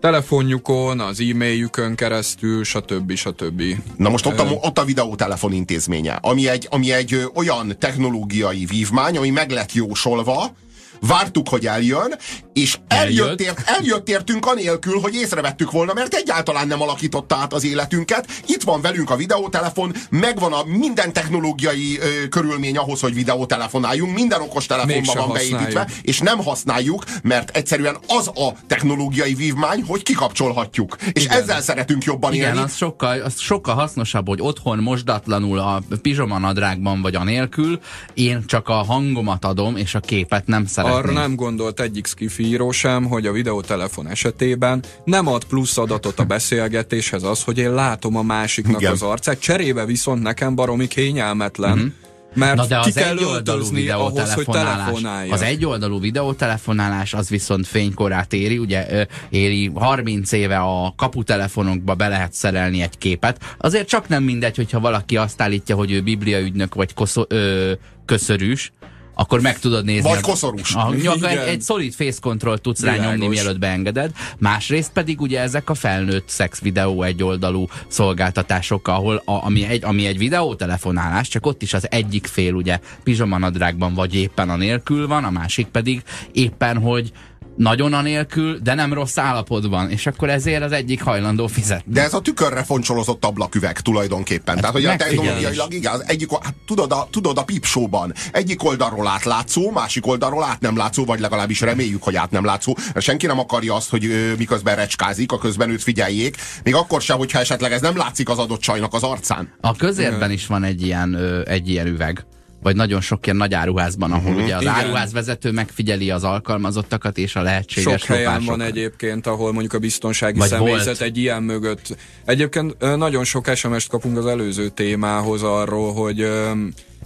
Speaker 3: telefonjukon, az e-mailjükön keresztül, stb. stb.
Speaker 2: Na most ott a, ott a videótelefon intézménye, ami egy, ami egy olyan technológiai vívmány, ami meg lett jósolva, vártuk, hogy eljön, és eljött, ért, eljött értünk anélkül, hogy észrevettük volna, mert egyáltalán nem alakította át az életünket. Itt van velünk a videótelefon, megvan a minden technológiai ö, körülmény ahhoz, hogy videótelefonáljunk, minden okos telefonban van beépítve, és nem használjuk, mert egyszerűen az a technológiai vívmány, hogy kikapcsolhatjuk. És
Speaker 3: Igen.
Speaker 2: ezzel szeretünk jobban
Speaker 1: Igen,
Speaker 2: élni.
Speaker 1: az sokkal, az sokkal hasznosabb, hogy otthon mosdatlanul a pizsomanadrágban vagy anélkül, én csak a hangomat adom, és a képet nem szeretném.
Speaker 3: Arra nem gondolt egyik skifi író sem, hogy a videótelefon esetében nem ad plusz adatot a beszélgetéshez az, hogy én látom a másiknak
Speaker 2: Igen.
Speaker 3: az arcát, cserébe viszont nekem baromi kényelmetlen. Mm-hmm. Mert
Speaker 1: Na de az
Speaker 3: kell
Speaker 1: egyoldalú
Speaker 3: ahhoz,
Speaker 1: videótelefonálás,
Speaker 3: telefonálja.
Speaker 1: az egyoldalú videótelefonálás az viszont fénykorát éri, ugye éri 30 éve a kaputelefonokba be lehet szerelni egy képet, azért csak nem mindegy, hogyha valaki azt állítja, hogy ő bibliaügynök vagy koszo, ö, köszörűs, akkor meg tudod nézni.
Speaker 2: Vagy
Speaker 1: a-
Speaker 2: koszorús.
Speaker 1: A, nyilván egy, egy szolid face control tudsz rá
Speaker 3: Világos.
Speaker 1: nyomni, mielőtt beengeded. Másrészt pedig ugye ezek a felnőtt szex videó egyoldalú szolgáltatások, ahol a, ami, egy, ami egy videótelefonálás, csak ott is az egyik fél ugye pizsomanadrágban vagy éppen a nélkül van, a másik pedig éppen, hogy nagyon anélkül, de nem rossz állapotban, és akkor ezért az egyik hajlandó fizetni.
Speaker 2: De ez a tükörre foncsolozott ablaküveg tulajdonképpen. Tehát, hogy a technológiailag, igen, az egyik, hát, tudod, a, tudod, a pipsóban egyik oldalról átlátszó, másik oldalról át nem látszó, vagy legalábbis reméljük, hogy át nem látszó. Senki nem akarja azt, hogy ö, miközben recskázik, a közben őt figyeljék, még akkor sem, hogyha esetleg ez nem látszik az adott csajnak az arcán.
Speaker 1: A közérben is van egy ilyen, egy ilyen üveg. Vagy nagyon sok ilyen nagy áruházban, ahol
Speaker 2: Mhm.
Speaker 1: ugye az
Speaker 3: Igen.
Speaker 1: áruházvezető megfigyeli az alkalmazottakat és a lehetséges
Speaker 3: Sok helyen
Speaker 1: lopásokat.
Speaker 3: van egyébként, ahol mondjuk a biztonsági
Speaker 1: Vagy
Speaker 3: személyzet
Speaker 1: volt.
Speaker 3: egy ilyen mögött. Egyébként nagyon sok SMS-t kapunk az előző témához arról, hogy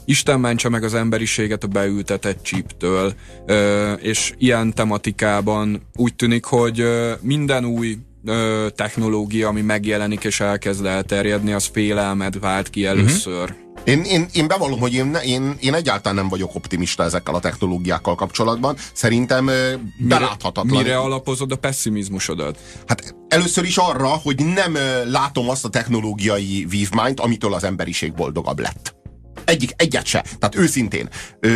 Speaker 3: Isten mentse meg az emberiséget a beültetett chiptől, ö, és ilyen tematikában úgy tűnik, hogy minden új technológia, ami megjelenik és elkezd elterjedni, az félelmet vált ki először.
Speaker 2: Én, én, én bevallom, hogy én, én, én egyáltalán nem vagyok optimista ezekkel a technológiákkal kapcsolatban. Szerintem mire, beláthatatlan.
Speaker 3: Mire alapozod a pessimizmusodat?
Speaker 2: Hát először is arra, hogy nem látom azt a technológiai vívmányt, amitől az emberiség boldogabb lett. Egyik, egyet se. Tehát őszintén.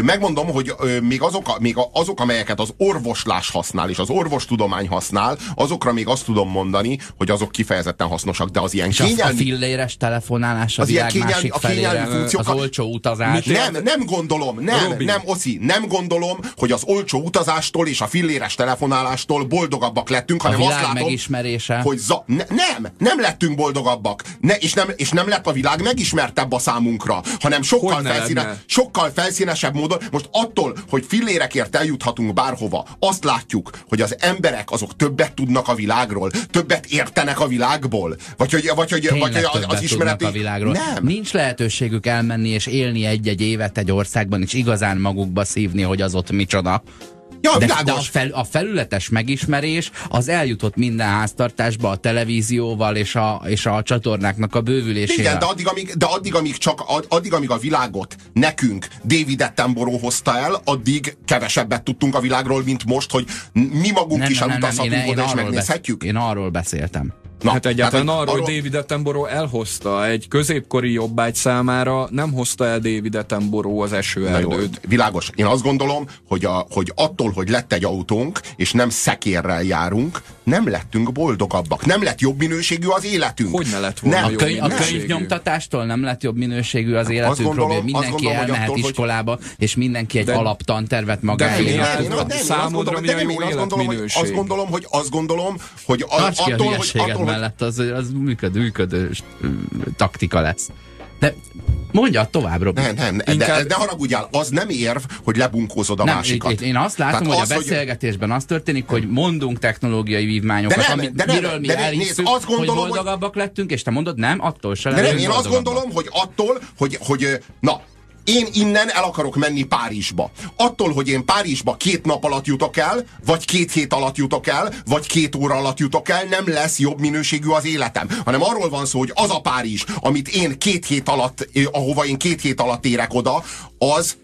Speaker 2: Megmondom, hogy még azok, még azok, amelyeket az orvoslás használ, és az orvostudomány használ, azokra még azt tudom mondani, hogy azok kifejezetten hasznosak, de az ilyen
Speaker 1: és kényelmi... a filléres telefonálás a az világ kényelmi, másik a felére, funkciókat... az olcsó utazás.
Speaker 2: Nem, nem gondolom, nem, Robin. nem, Oszi, nem gondolom, hogy az olcsó utazástól és a filléres telefonálástól boldogabbak lettünk, hanem
Speaker 1: a
Speaker 2: azt látom,
Speaker 1: megismerése.
Speaker 2: hogy za- ne, nem, nem lettünk boldogabbak, ne, és, nem, és nem lett a világ megismertebb a számunkra, hanem sok sokkal, felszíne, sokkal felszínesebb módon. Most attól, hogy fillérekért eljuthatunk bárhova, azt látjuk, hogy az emberek azok többet tudnak a világról, többet értenek a világból, vagy hogy, vagy, hogy, vagy, hogy az, az ismereti...
Speaker 1: a világról. Nem. Nincs lehetőségük elmenni és élni egy-egy évet egy országban, és igazán magukba szívni, hogy az ott micsoda.
Speaker 2: Ja,
Speaker 1: de, de a, fel, a felületes megismerés az eljutott minden háztartásba a televízióval és a, és a csatornáknak a bővülésével.
Speaker 2: Igen, de addig, amíg, de addig, amíg csak addig, amíg a világot nekünk David Attenborough hozta el, addig kevesebbet tudtunk a világról, mint most, hogy mi magunk nem, is elutazhatunk oda és megnézhetjük.
Speaker 1: Én arról beszéltem.
Speaker 3: Na, hát egyáltalán hát, arról, hogy David Attenborough elhozta egy középkori jobbágy számára, nem hozta el David Attenborough az esőerdőt.
Speaker 2: Világos. Én azt gondolom, hogy, a, hogy attól, hogy lett egy autónk, és nem szekérrel járunk, nem lettünk boldogabbak. Nem lett jobb minőségű az életünk.
Speaker 3: Hogy ne lett volna nem.
Speaker 1: A, könyv, a könyvnyomtatástól nem lett jobb minőségű az életünk, azt gondolom, Mindenki azt gondolom, elmehet attól, iskolába, hogy... és mindenki egy de, alaptantervet magáénak.
Speaker 3: Számodra mi a jó életminőség?
Speaker 2: Azt gondolom, hogy azt gondolom, hogy attól,
Speaker 1: hogy mellett az, az működő, működő taktika lesz. De mondja tovább, Robi.
Speaker 2: Nem, nem, Inkább... de, de haragudjál, az nem érv, hogy lebunkózod a nem, másikat.
Speaker 1: Én azt látom, Tehát hogy az, a beszélgetésben hogy... az történik, hogy mondunk technológiai vívmányokat, de nem, ami, de nem, miről mi de elhiszük, nézd, azt gondolom, hogy boldogabbak hogy... lettünk, és te mondod, nem, attól se
Speaker 2: De nem, én azt gondolom, hogy attól, hogy, hogy na, én innen el akarok menni Párizsba. Attól, hogy én Párizsba két nap alatt jutok el, vagy két hét alatt jutok el, vagy két óra alatt jutok el, nem lesz jobb minőségű az életem. Hanem arról van szó, hogy az a Párizs, amit én két hét alatt, eh, ahova én két hét alatt érek oda, az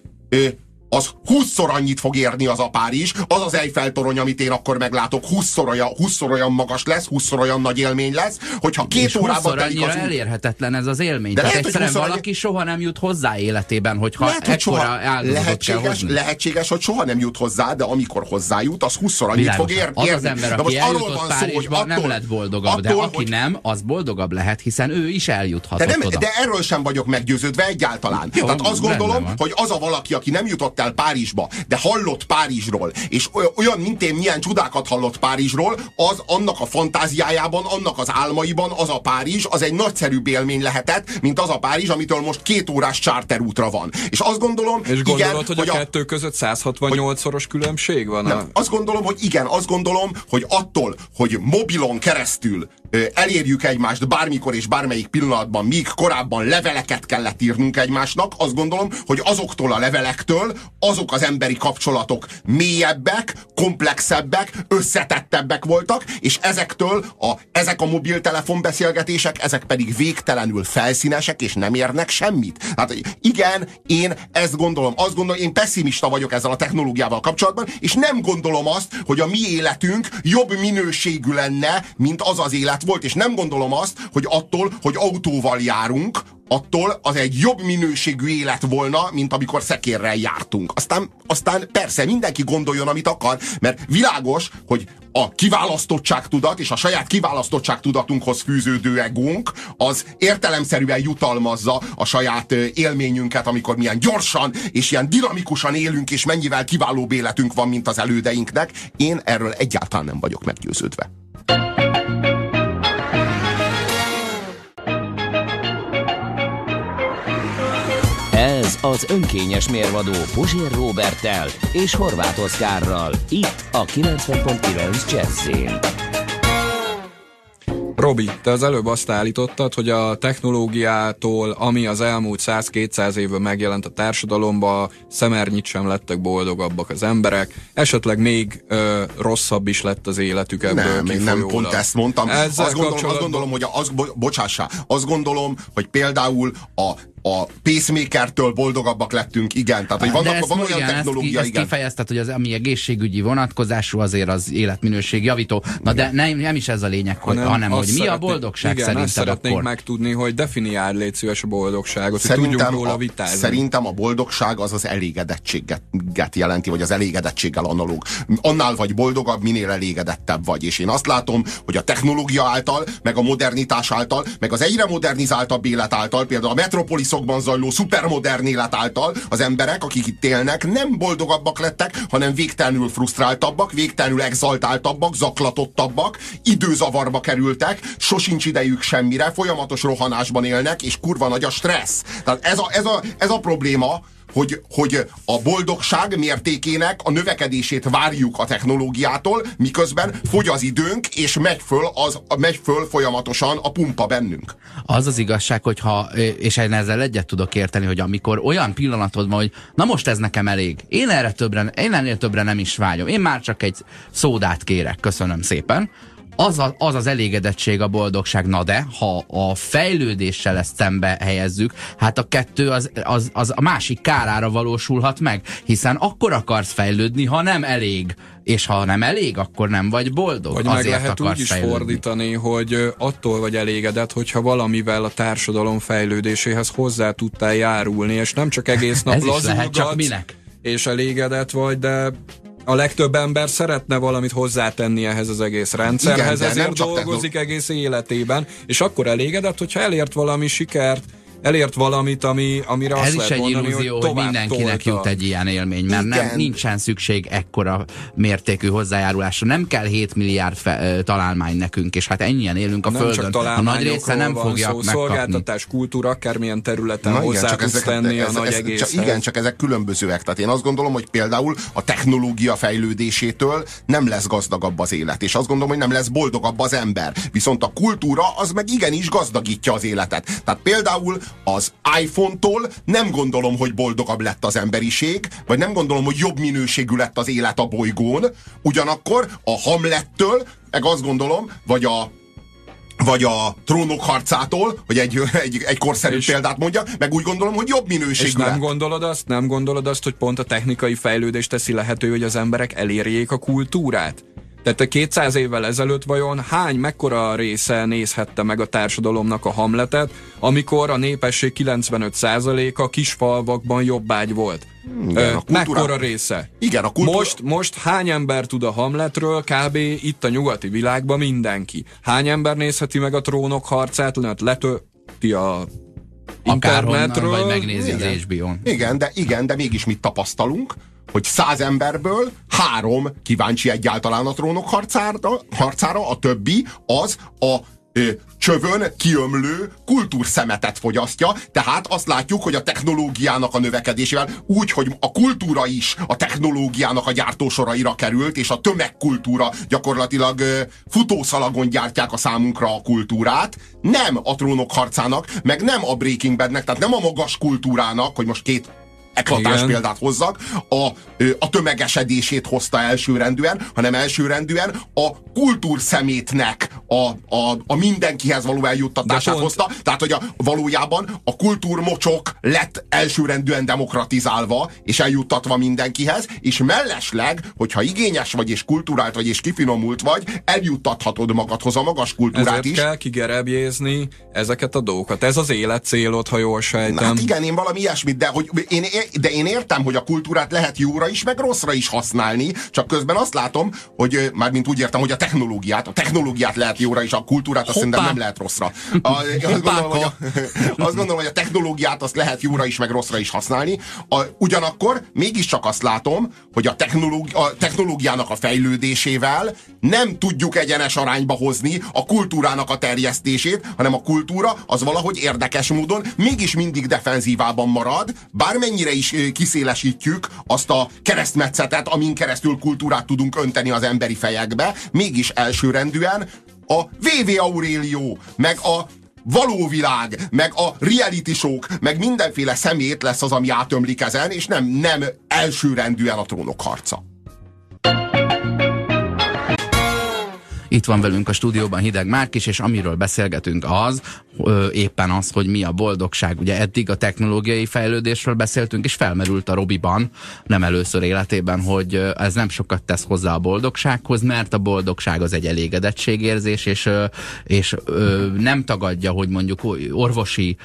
Speaker 2: az 20-szor annyit fog érni az a Párizs, az az Eiffel torony, amit én akkor meglátok, 20-szor olyan, 20 olyan magas lesz, 20-szor olyan nagy élmény lesz, hogyha két és órában
Speaker 1: telik az... elérhetetlen ez az élmény. De Tehát lehet, egyszerűen 20 valaki soha nem jut hozzá életében, hogyha lehet, hogy soha,
Speaker 2: lehetséges, lehetséges, hogy soha nem jut hozzá, de amikor hozzájut, az 20-szor annyit fog érni.
Speaker 1: Az az ember, aki eljutott van Párizsba, szó, attól, nem lett boldogabb, attól, de aki hogy... nem, az boldogabb lehet, hiszen ő is eljuthatott
Speaker 2: de, nem,
Speaker 1: oda.
Speaker 2: de erről sem vagyok meggyőződve egyáltalán. Jó, Tehát azt gondolom, hogy az a valaki, aki nem jutott el Párizsba, de hallott Párizsról, és olyan, mint én milyen csodákat hallott Párizsról, az annak a fantáziájában, annak az álmaiban az a Párizs, az egy nagyszerűbb élmény lehetett, mint az a Párizs, amitől most két órás charterútra van. És azt gondolom,
Speaker 3: és gondolod, igen, hogy, hogy a, a kettő között 168-szoros különbség van?
Speaker 2: Nem, a... Azt gondolom, hogy igen, azt gondolom, hogy attól, hogy mobilon keresztül elérjük egymást bármikor és bármelyik pillanatban, míg korábban leveleket kellett írnunk egymásnak, azt gondolom, hogy azoktól a levelektől azok az emberi kapcsolatok mélyebbek, komplexebbek, összetettebbek voltak, és ezektől a, ezek a mobiltelefon beszélgetések, ezek pedig végtelenül felszínesek, és nem érnek semmit. Hát igen, én ezt gondolom, azt gondolom, én pessimista vagyok ezzel a technológiával kapcsolatban, és nem gondolom azt, hogy a mi életünk jobb minőségű lenne, mint az az élet volt, és nem gondolom azt, hogy attól, hogy autóval járunk, attól az egy jobb minőségű élet volna, mint amikor szekérrel jártunk. Aztán, aztán persze mindenki gondoljon, amit akar, mert világos, hogy a kiválasztottságtudat és a saját kiválasztottságtudatunkhoz fűződő egónk az értelemszerűen jutalmazza a saját élményünket, amikor milyen gyorsan és ilyen dinamikusan élünk, és mennyivel kiválóbb életünk van, mint az elődeinknek. Én erről egyáltalán nem vagyok meggyőződve.
Speaker 4: Ez az önkényes mérvadó Puzsér Robertel és Horváth Oszkárral. Itt a 90.9 Jazzin.
Speaker 3: Robi, te az előbb azt állítottad, hogy a technológiától, ami az elmúlt 100-200 évben megjelent a társadalomba, szemernyit sem lettek boldogabbak az emberek, esetleg még ö, rosszabb is lett az életük ebből
Speaker 2: Nem, én nem pont ezt mondtam. azt gondolom, azt gondolom, hogy az, bo, bocsássá, azt gondolom, hogy például a a pacemakertől boldogabbak lettünk, igen. Tehát, hogy vannak, van olyan
Speaker 1: igen,
Speaker 2: technológia,
Speaker 1: ezt,
Speaker 2: igen.
Speaker 1: Ezt kifejezted, hogy az, ami egészségügyi vonatkozású, azért az életminőség javító. Na de nem, nem is ez a lényeg, hogy, hanem, hanem hogy mi a boldogság
Speaker 3: igen,
Speaker 1: szerinted
Speaker 3: azt szeretnénk
Speaker 1: akkor?
Speaker 3: megtudni, hogy definiáld légy szíves a boldogságot, hogy
Speaker 2: Szerintem
Speaker 3: tudjunk róla
Speaker 2: a,
Speaker 3: vitázni.
Speaker 2: szerintem a boldogság az az elégedettséget jelenti, vagy az elégedettséggel analóg. Annál vagy boldogabb, minél elégedettebb vagy. És én azt látom, hogy a technológia által, meg a modernitás által, meg az egyre modernizáltabb élet által, például a metropoliszokban zajló szupermodern élet által az emberek, akik itt élnek, nem boldogabbak lettek, hanem végtelenül frusztráltabbak, végtelenül exaltáltabbak, zaklatottabbak, időzavarba kerültek, sosincs idejük semmire, folyamatos rohanásban élnek, és kurva nagy a stressz. Tehát ez a, ez a, ez a probléma, hogy, hogy a boldogság mértékének a növekedését várjuk a technológiától, miközben fogy az időnk, és megy föl, az, megy föl folyamatosan a pumpa bennünk.
Speaker 1: Az az igazság, hogyha, és én ezzel egyet tudok érteni, hogy amikor olyan pillanatod van, hogy na most ez nekem elég, én erre többre, én ennél többre nem is vágyom, én már csak egy szódát kérek, köszönöm szépen, az, a, az az elégedettség, a boldogság. Na de, ha a fejlődéssel ezt szembe helyezzük, hát a kettő az, az, az a másik kárára valósulhat meg, hiszen akkor akarsz fejlődni, ha nem elég. És ha nem elég, akkor nem vagy boldog.
Speaker 3: Vagy meg
Speaker 1: Azért
Speaker 3: lehet
Speaker 1: akarsz
Speaker 3: úgy is
Speaker 1: fejlődni.
Speaker 3: fordítani, hogy attól vagy elégedett, hogyha valamivel a társadalom fejlődéséhez hozzá tudtál járulni, és nem csak egész nap
Speaker 1: Ez is lehet, csak
Speaker 3: lazulgatsz,
Speaker 1: minek?
Speaker 3: és elégedett vagy, de a legtöbb ember szeretne valamit hozzátenni ehhez az egész rendszerhez,
Speaker 2: Igen,
Speaker 3: ezért dolgozik egész életében, és akkor elégedett, hogyha elért valami sikert, elért valamit, ami, amire
Speaker 1: Ez
Speaker 3: azt
Speaker 1: is
Speaker 3: lehet
Speaker 1: egy
Speaker 3: mondani,
Speaker 1: illúzió, hogy,
Speaker 3: tovább
Speaker 1: mindenkinek
Speaker 3: tolta.
Speaker 1: jut egy ilyen élmény, mert nem,
Speaker 2: Igen.
Speaker 1: nincsen szükség ekkora mértékű hozzájárulásra. Nem kell 7 milliárd fe, találmány nekünk, és hát ennyien élünk a
Speaker 3: nem
Speaker 1: Földön.
Speaker 3: csak
Speaker 1: A nagy része nem fogja
Speaker 3: szó,
Speaker 1: megkapni.
Speaker 3: szolgáltatás, kultúra, akármilyen területen
Speaker 2: Na
Speaker 3: hozzá tudsz
Speaker 2: ezek-
Speaker 3: tenni a
Speaker 2: ez-
Speaker 3: nagy egészhez.
Speaker 2: Csak, igen, csak ezek különbözőek. Tehát én azt gondolom, hogy például a technológia fejlődésétől nem lesz gazdagabb az élet, és azt gondolom, hogy nem lesz boldogabb az ember. Viszont a kultúra az meg igenis gazdagítja az életet. Tehát például az iPhone-tól nem gondolom, hogy boldogabb lett az emberiség, vagy nem gondolom, hogy jobb minőségű lett az élet a bolygón, ugyanakkor a Hamlettől, meg azt gondolom, vagy a vagy a trónok harcától, hogy egy, egy, egy korszerű
Speaker 3: És-
Speaker 2: példát mondja, meg úgy gondolom, hogy jobb
Speaker 3: És
Speaker 2: minőségű
Speaker 3: nem
Speaker 2: lett.
Speaker 3: gondolod azt, nem gondolod azt, hogy pont a technikai fejlődés teszi lehető, hogy az emberek elérjék a kultúrát? Tehát a 200 évvel ezelőtt vajon hány, mekkora része nézhette meg a társadalomnak a hamletet, amikor a népesség 95%-a kisfalvakban jobbágy volt?
Speaker 2: Igen, a kultúra-
Speaker 3: Mekkora része?
Speaker 2: Igen, a kultúra...
Speaker 3: Most, most hány ember tud a Hamletről? Kb. itt a nyugati világban mindenki. Hány ember nézheti meg a trónok harcát, mert letölti a
Speaker 1: Akárhonnan,
Speaker 3: internetről?
Speaker 1: vagy megnézi
Speaker 2: Igen.
Speaker 1: az HBO-n.
Speaker 2: Igen, de igen, de mégis mit tapasztalunk? Hogy száz emberből három kíváncsi egyáltalán a trónok harcára, harcára a többi az a ö, csövön kiömlő kultúrszemetet fogyasztja, tehát azt látjuk, hogy a technológiának a növekedésével úgy, hogy a kultúra is a technológiának a gyártósoraira került, és a tömegkultúra gyakorlatilag ö, futószalagon gyártják a számunkra a kultúrát, nem a trónok harcának, meg nem a Breaking Badnek, tehát nem a magas kultúrának, hogy most két eklatáns
Speaker 3: Igen.
Speaker 2: példát hozzak, a, a tömegesedését hozta elsőrendűen, hanem elsőrendűen a kultúrszemétnek a, a, a mindenkihez való eljuttatását
Speaker 3: pont-
Speaker 2: hozta. Tehát, hogy a, valójában a kultúrmocsok lett elsőrendűen demokratizálva, és eljuttatva mindenkihez, és mellesleg, hogyha igényes vagy, és kultúrált vagy, és kifinomult vagy, eljuttathatod magadhoz a magas kultúrát
Speaker 3: Ezért
Speaker 2: is.
Speaker 3: kell kigerebjézni ezeket a dolgokat. Ez az élet célod, ha jól sejtem.
Speaker 2: Hát igen, én valami ilyesmit, de, hogy én, de én értem, hogy a kultúrát lehet jóra is, meg rosszra is használni, csak közben azt látom, hogy ö, mármint úgy értem, hogy a technológiát, a technológiát lehet jóra is, a kultúrát azt szerintem nem lehet rosszra. A, azt, gondolom, hogy a, azt gondolom, hogy a technológiát azt lehet jóra is, meg rosszra is használni. A, ugyanakkor mégiscsak azt látom, hogy a, technológi, a technológiának a fejlődésével nem tudjuk egyenes arányba hozni a kultúrának a terjesztését, hanem a kultúra az valahogy érdekes módon mégis mindig defenzívában marad, bármennyire is kiszélesítjük azt a keresztmetszetet, amin keresztül kultúrát tudunk önteni az emberi fejekbe, mégis elsőrendűen a VV Aurelio, meg a való világ, meg a reality show meg mindenféle szemét lesz az, ami átömlik ezen, és nem, nem elsőrendűen a trónok harca.
Speaker 1: Itt van velünk a stúdióban Hideg Márk is, és amiről beszélgetünk az, éppen az, hogy mi a boldogság. Ugye eddig a technológiai fejlődésről beszéltünk, és felmerült a Robiban, nem először életében, hogy ez nem sokat tesz hozzá a boldogsághoz, mert a boldogság az egy elégedettségérzés, és, ö, és ö, nem tagadja, hogy mondjuk orvosi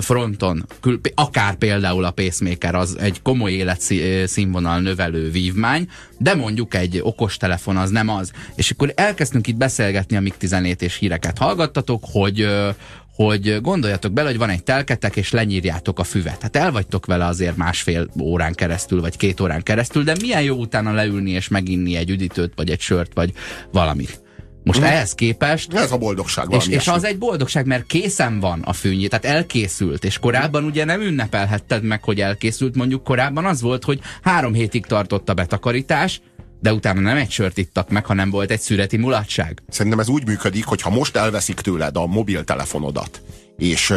Speaker 1: fronton, akár például a pacemaker az egy komoly életszínvonal növelő vívmány, de mondjuk egy okostelefon az nem az. És akkor elkezdtünk itt beszélgetni a MIG-17 és híreket hallgattatok, hogy hogy gondoljatok bele, hogy van egy telketek, és lenyírjátok a füvet. Hát el vagytok vele azért másfél órán keresztül, vagy két órán keresztül, de milyen jó utána leülni és meginni egy üdítőt, vagy egy sört, vagy valamit. Most
Speaker 2: Mhm.
Speaker 1: ehhez képest
Speaker 2: Ez a boldogság
Speaker 1: és, és az egy boldogság, mert készen van a fűnyi, tehát elkészült, és korábban ugye nem ünnepelhetted meg, hogy elkészült, mondjuk korábban az volt, hogy három hétig tartott a betakarítás, de utána nem egy sört ittak meg, hanem volt egy szüreti mulatság.
Speaker 2: Szerintem ez úgy működik, hogy ha most elveszik tőled a mobiltelefonodat, és,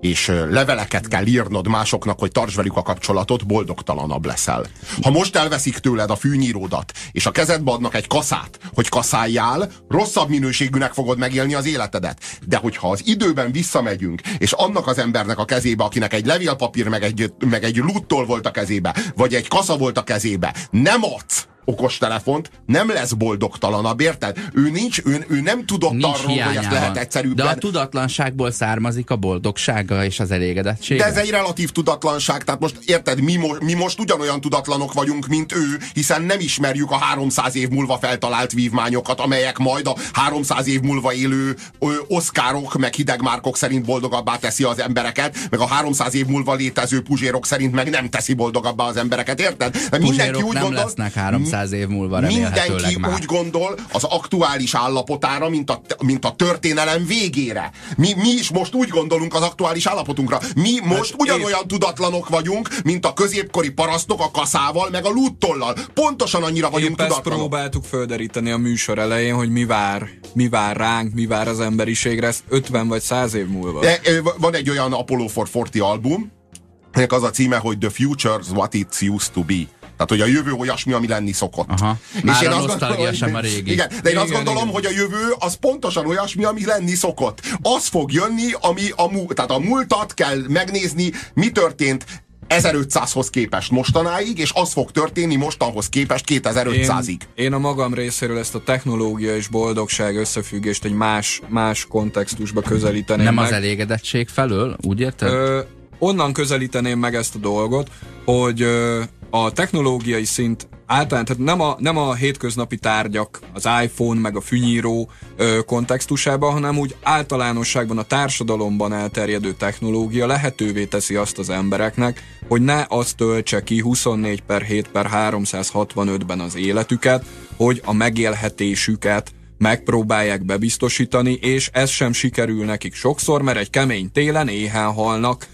Speaker 2: és leveleket kell írnod másoknak, hogy tartsd velük a kapcsolatot, boldogtalanabb leszel. Ha most elveszik tőled a fűnyíródat, és a kezedbe adnak egy kaszát, hogy kaszáljál, rosszabb minőségűnek fogod megélni az életedet. De hogyha az időben visszamegyünk, és annak az embernek a kezébe, akinek egy levélpapír, meg egy, meg egy luttól volt a kezébe, vagy egy kasza volt a kezébe, nem adsz, okostelefont, nem lesz boldogtalanabb, érted? Ő nincs, ő, ő nem tudott
Speaker 1: Nincs
Speaker 2: arról, hogy ezt
Speaker 1: hiányában.
Speaker 2: lehet
Speaker 1: De
Speaker 2: egyszerűbben.
Speaker 1: a tudatlanságból származik a boldogsága és az elégedettség.
Speaker 2: De ez egy relatív tudatlanság, tehát most érted, mi, mo- mi most ugyanolyan tudatlanok vagyunk, mint ő, hiszen nem ismerjük a 300 év múlva feltalált vívmányokat, amelyek majd a 300 év múlva élő ö, oszkárok, meg hidegmárkok szerint boldogabbá teszi az embereket, meg a 300 év múlva létező puzsérok szerint meg nem teszi boldogabbá az embereket, érted? De
Speaker 1: Puzsérok nem lesznek 300 év múlva
Speaker 2: Mindenki
Speaker 1: már.
Speaker 2: úgy gondol az aktuális állapotára, mint a, mint a történelem végére. Mi, mi is most úgy gondolunk az aktuális állapotunkra. Mi most ugyanolyan tudatlanok vagyunk, mint a középkori parasztok a kaszával, meg a lúttollal. Pontosan annyira vagyunk
Speaker 3: Épp ezt
Speaker 2: tudatlanok.
Speaker 3: próbáltuk földeríteni a műsor elején, hogy mi vár, mi vár ránk, mi vár az emberiségre, ezt 50 vagy 100 év múlva.
Speaker 2: De, van egy olyan Apollo for 40 album, ennek az a címe, hogy The Future's What It Used to Be. Tehát, hogy a jövő olyasmi, ami lenni szokott.
Speaker 1: Aha. Már a
Speaker 2: azt gondolom, hogy-
Speaker 1: sem a régi.
Speaker 2: Igen, de én azt
Speaker 3: Igen,
Speaker 2: gondolom,
Speaker 3: igen.
Speaker 2: hogy a jövő az pontosan olyasmi, ami lenni szokott. Az fog jönni, ami a, mú- tehát a múltat kell megnézni, mi történt 1500-hoz képest mostanáig, és az fog történni mostanhoz képest 2500-ig.
Speaker 3: Én, én a magam részéről ezt a technológia és boldogság összefüggést egy más, más kontextusba közelíteném
Speaker 1: Nem
Speaker 3: meg.
Speaker 1: az elégedettség felől, úgy érted?
Speaker 3: Ö, onnan közelíteném meg ezt a dolgot, hogy ö, a technológiai szint általán, tehát nem a, nem a hétköznapi tárgyak, az iPhone meg a fűnyíró ö, kontextusában, hanem úgy általánosságban a társadalomban elterjedő technológia lehetővé teszi azt az embereknek, hogy ne azt töltse ki 24 per 7 per 365-ben az életüket, hogy a megélhetésüket megpróbálják bebiztosítani, és ez sem sikerül nekik sokszor, mert egy kemény télen éhen halnak,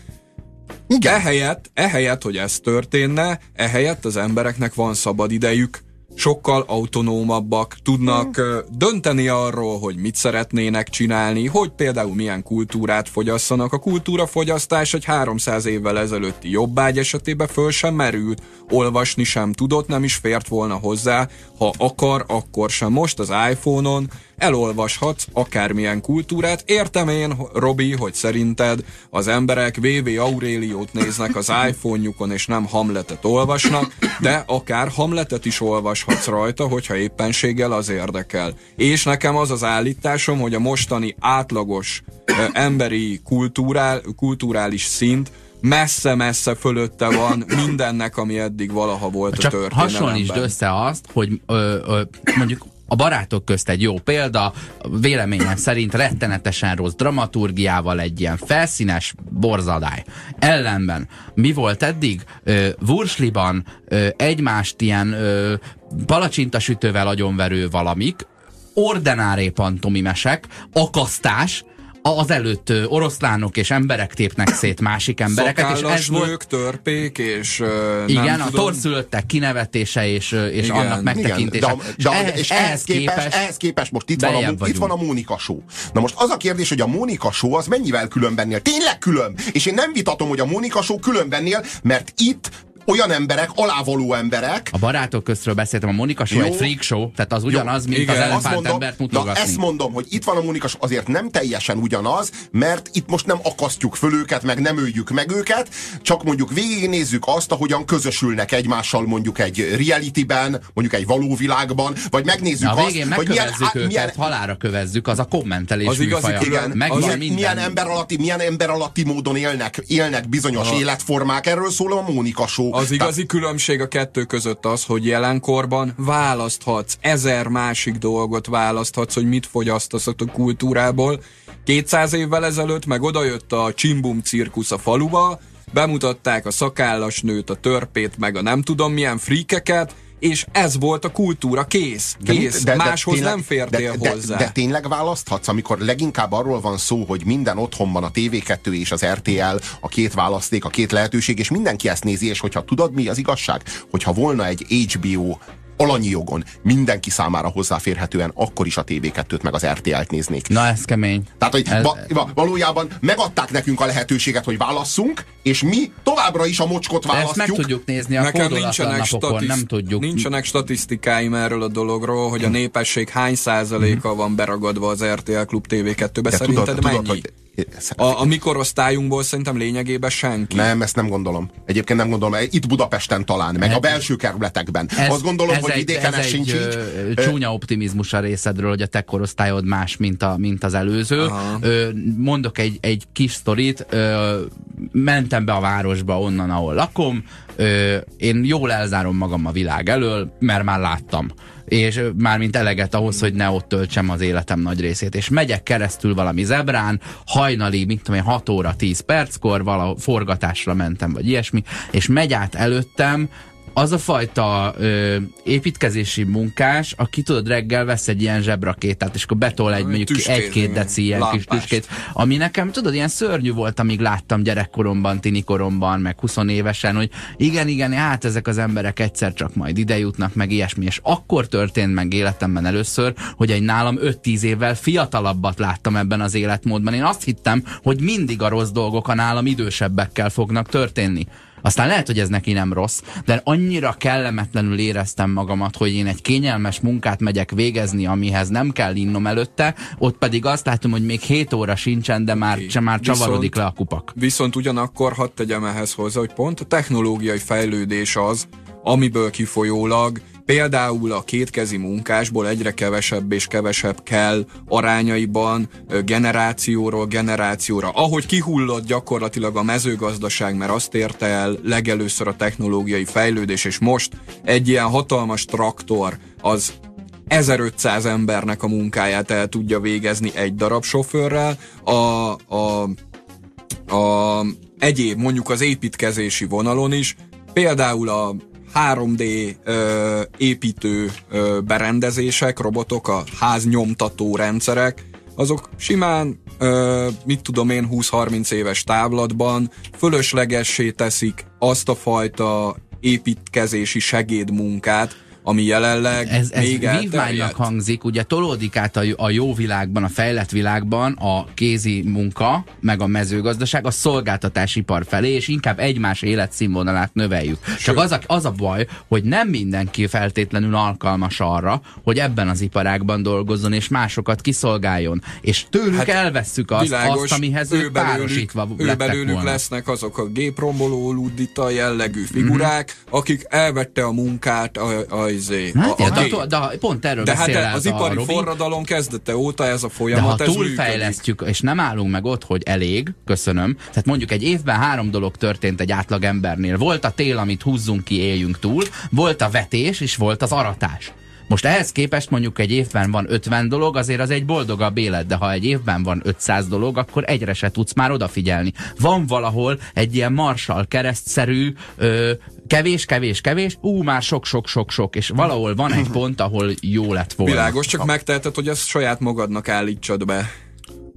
Speaker 2: Igen.
Speaker 3: Ehelyett, ehelyett, hogy ez történne, ehelyett az embereknek van szabad idejük, sokkal autonómabbak, tudnak ö, dönteni arról, hogy mit szeretnének csinálni, hogy például milyen kultúrát fogyasszanak. A kultúrafogyasztás egy 300 évvel ezelőtti jobbágy esetében föl sem merült, olvasni sem tudott, nem is fért volna hozzá, ha akar, akkor sem. Most az iPhone-on elolvashatsz akármilyen kultúrát. Értem én, Robi, hogy szerinted az emberek VV Auréliót néznek az iPhone-jukon, és nem Hamletet olvasnak, de akár Hamletet is olvashatsz rajta, hogyha éppenséggel az érdekel. És nekem az az állításom, hogy a mostani átlagos emberi kultúrál, kulturális szint messze-messze fölötte van mindennek, ami eddig valaha volt a
Speaker 1: Csak
Speaker 3: történelemben.
Speaker 1: hasonlítsd össze azt, hogy ö, ö, mondjuk a barátok közt egy jó példa, véleményem szerint rettenetesen rossz dramaturgiával egy ilyen felszínes borzadály. Ellenben mi volt eddig? Vursliban ö, egymást ilyen ö, palacsintasütővel agyonverő valamik, ordenáré pantomimesek, akasztás, az előtt oroszlánok és emberek tépnek szét másik embereket, és ez volt
Speaker 3: nők, törpék, és ö,
Speaker 1: igen,
Speaker 3: nem
Speaker 1: a
Speaker 3: tudom,
Speaker 1: torszülöttek kinevetése és, és
Speaker 3: Igen,
Speaker 1: annak megtekintése.
Speaker 2: Igen, de, de,
Speaker 1: ehhez,
Speaker 2: és ehhez képest, ehhez képest most itt van, a,
Speaker 1: beljebb
Speaker 2: itt van a
Speaker 1: vagyunk.
Speaker 2: Mónika Show. Na most az a kérdés, hogy a Mónika Show az mennyivel különbennél? Tényleg külön! És én nem vitatom, hogy a Mónika Show különbennél, mert itt olyan emberek, alávaló emberek.
Speaker 1: A barátok köztről beszéltem, a Monika Show
Speaker 2: Jó.
Speaker 1: egy freak show, tehát az ugyanaz, mint
Speaker 3: igen,
Speaker 1: az elefánt
Speaker 2: mondom,
Speaker 1: embert
Speaker 2: na
Speaker 1: mutogatni.
Speaker 2: ezt mondom, hogy itt van a Monika, Show, azért nem teljesen ugyanaz, mert itt most nem akasztjuk föl őket, meg nem öljük meg őket, csak mondjuk végignézzük azt, ahogyan közösülnek egymással mondjuk egy realityben, mondjuk egy való világban, vagy megnézzük
Speaker 1: Na, a
Speaker 2: azt, hogy milyen,
Speaker 1: őket,
Speaker 2: milyen,
Speaker 1: halára kövezzük, az a kommentelés
Speaker 3: Az igazi
Speaker 2: igen,
Speaker 1: Megvan
Speaker 2: milyen,
Speaker 1: minden.
Speaker 2: milyen, ember alatti, milyen ember alatti módon élnek, élnek bizonyos
Speaker 3: Aha.
Speaker 2: életformák, erről szól a Mónika Show.
Speaker 3: Az igazi különbség a kettő között az, hogy jelenkorban választhatsz, ezer másik dolgot választhatsz, hogy mit fogyasztasz a kultúrából. 200 évvel ezelőtt meg odajött a Csimbum cirkusz a faluba, bemutatták a szakállas nőt, a törpét, meg a nem tudom milyen fríkeket, és ez volt a kultúra, kész,
Speaker 2: De mit-
Speaker 3: kész. Máshoz
Speaker 2: tényleg-
Speaker 3: nem fértél
Speaker 2: de,
Speaker 3: hozzá.
Speaker 2: De, de tényleg választhatsz, amikor leginkább arról van szó, hogy minden otthonban a TV2 és az RTL a két választék, a két lehetőség, és mindenki ezt nézi, és hogyha tudod mi az igazság, hogyha volna egy HBO alanyi jogon mindenki számára hozzáférhetően, akkor is a TV2-t meg az RTL-t néznék.
Speaker 1: Na, ez kemény.
Speaker 2: Tehát, hogy
Speaker 1: Ez-
Speaker 2: va, va, valójában megadták nekünk a lehetőséget, hogy válasszunk, és mi továbbra is a mocskot
Speaker 1: De ezt
Speaker 2: választjuk.
Speaker 1: meg tudjuk nézni a
Speaker 3: Nekem nincsenek,
Speaker 1: napokon,
Speaker 3: statiszt-
Speaker 1: nem tudjuk.
Speaker 3: nincsenek statisztikáim erről a dologról, hogy a népesség hány százaléka van beragadva az RTL Klub TV2-be.
Speaker 2: De
Speaker 3: Szerinted
Speaker 2: tudod,
Speaker 3: mennyi?
Speaker 2: tudod, hogy
Speaker 3: A, a mikorosztályunkból szerintem lényegében senki.
Speaker 2: Nem, ezt nem gondolom. Egyébként nem gondolom. Itt Budapesten talán, meg a belső kerületekben. Azt gondolom, hogy vidéken ez
Speaker 1: egy
Speaker 2: sincs így.
Speaker 1: ö, csúnya optimizmus a részedről, hogy a te korosztályod más, mint, a, mint az előző. Ö, mondok egy, egy kis sztorit. Ö, mentem be a városba onnan, ahol lakom. Ö, én jól elzárom magam a világ elől, mert már láttam és mármint eleget ahhoz, hogy ne ott töltsem az életem nagy részét. És megyek keresztül valami zebrán, hajnali, mit tudom én, 6 óra 10 perckor, valahol forgatásra mentem, vagy ilyesmi, és megy át előttem az a fajta ö, építkezési munkás, aki tudod reggel vesz egy ilyen zsebrakétát, és akkor betol egy mondjuk egy-két deci ilyen kis
Speaker 3: Lámpást.
Speaker 1: tüskét, ami nekem tudod, ilyen szörnyű volt, amíg láttam gyerekkoromban, tinikoromban, meg 20 évesen, hogy igen, igen, hát ezek az emberek egyszer csak majd ide jutnak, meg ilyesmi, és akkor történt meg életemben először, hogy egy nálam 5-10 évvel fiatalabbat láttam ebben az életmódban. Én azt hittem, hogy mindig a rossz dolgok a nálam idősebbekkel fognak történni. Aztán lehet, hogy ez neki nem rossz, de annyira kellemetlenül éreztem magamat, hogy én egy kényelmes munkát megyek végezni, amihez nem kell innom előtte, ott pedig azt látom, hogy még 7 óra sincsen, de már,
Speaker 3: Oké.
Speaker 1: már csavarodik
Speaker 3: Viszont-
Speaker 1: le a kupak.
Speaker 3: Viszont ugyanakkor hadd tegyem ehhez hozzá, hogy pont a technológiai fejlődés az, amiből kifolyólag például a kétkezi munkásból egyre kevesebb és kevesebb kell arányaiban generációról generációra. Ahogy kihullott gyakorlatilag a mezőgazdaság, mert azt érte el legelőször a technológiai fejlődés, és most egy ilyen hatalmas traktor az 1500 embernek a munkáját el tudja végezni egy darab sofőrrel. A, a, a egyéb, mondjuk az építkezési vonalon is, például a 3D ö, építő ö, berendezések, robotok, a háznyomtató rendszerek, azok simán, ö, mit tudom én, 20-30 éves távlatban fölöslegessé teszik azt a fajta építkezési segédmunkát, ami jelenleg
Speaker 1: Ez, ez
Speaker 3: még
Speaker 1: vívmánynak hangzik, ugye tolódik át a, a jó világban, a fejlett világban a kézi munka, meg a mezőgazdaság a szolgáltatásipar felé, és inkább egymás életszínvonalát növeljük. Csak az a, az a baj, hogy nem mindenki feltétlenül alkalmas arra, hogy ebben az iparágban dolgozzon, és másokat kiszolgáljon. És tőlük hát, elvesszük azt, azt, amihez ők párosítva
Speaker 3: ő belőlük
Speaker 1: volna.
Speaker 3: lesznek azok a gépromboló luddita jellegű figurák,
Speaker 1: Mhm.
Speaker 3: akik elvette a munkát a, a, izé,
Speaker 1: Hát,
Speaker 3: a, a
Speaker 1: de, de, de, pont erről
Speaker 3: De hát az
Speaker 1: a
Speaker 3: ipari
Speaker 1: Robi.
Speaker 3: forradalom kezdete óta ez a
Speaker 1: De
Speaker 3: folyamat,
Speaker 1: ha
Speaker 3: ez működik.
Speaker 1: túlfejlesztjük, és nem állunk meg ott, hogy elég, köszönöm. Tehát mondjuk egy évben három dolog történt egy átlag embernél. Volt a tél, amit húzzunk ki, éljünk túl, volt a vetés, és volt az aratás. Most ehhez képest mondjuk egy évben van 50 dolog, azért az egy boldogabb élet, de ha egy évben van 500 dolog, akkor egyre se tudsz már odafigyelni. Van valahol egy ilyen marsal keresztszerű, ö, kevés, kevés, kevés, ú, már sok, sok, sok, sok, és valahol van egy pont, ahol jó lett volna.
Speaker 3: Világos, csak megteheted, hogy ezt saját magadnak állítsad be.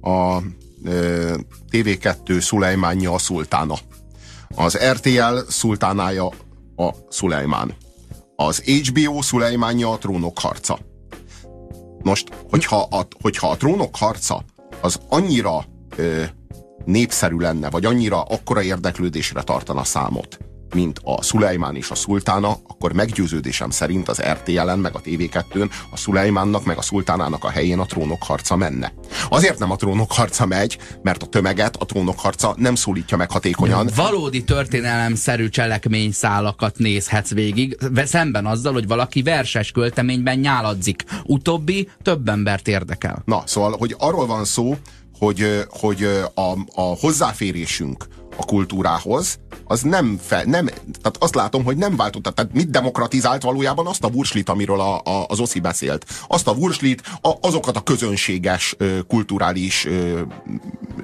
Speaker 2: a ö, TV2 Szulejmánja a szultána. Az RTL szultánája a Szulejmán. Az HBO Szulejmánja a trónok harca. Most, hogyha a, hogyha a trónok harca az annyira ö, népszerű lenne, vagy annyira akkora érdeklődésre tartana számot, mint a Szulejmán és a Szultána, akkor meggyőződésem szerint az RTL-en, meg a TV2-n a Szulejmánnak, meg a Szultánának a helyén a trónok harca menne. Azért nem a trónok harca megy, mert a tömeget a trónok harca nem szólítja meg hatékonyan.
Speaker 1: Valódi történelemszerű cselekményszálakat nézhetsz végig, szemben azzal, hogy valaki verses költeményben nyáladzik. Utóbbi több embert érdekel.
Speaker 2: Na, szóval, hogy arról van szó, hogy, hogy a, a hozzáférésünk a kultúrához, az nem, fe, nem, tehát azt látom, hogy nem váltotta. Tehát mit demokratizált valójában azt a vurslit, amiről a, a, az Oszi beszélt. Azt a vurslit, a, azokat a közönséges kulturális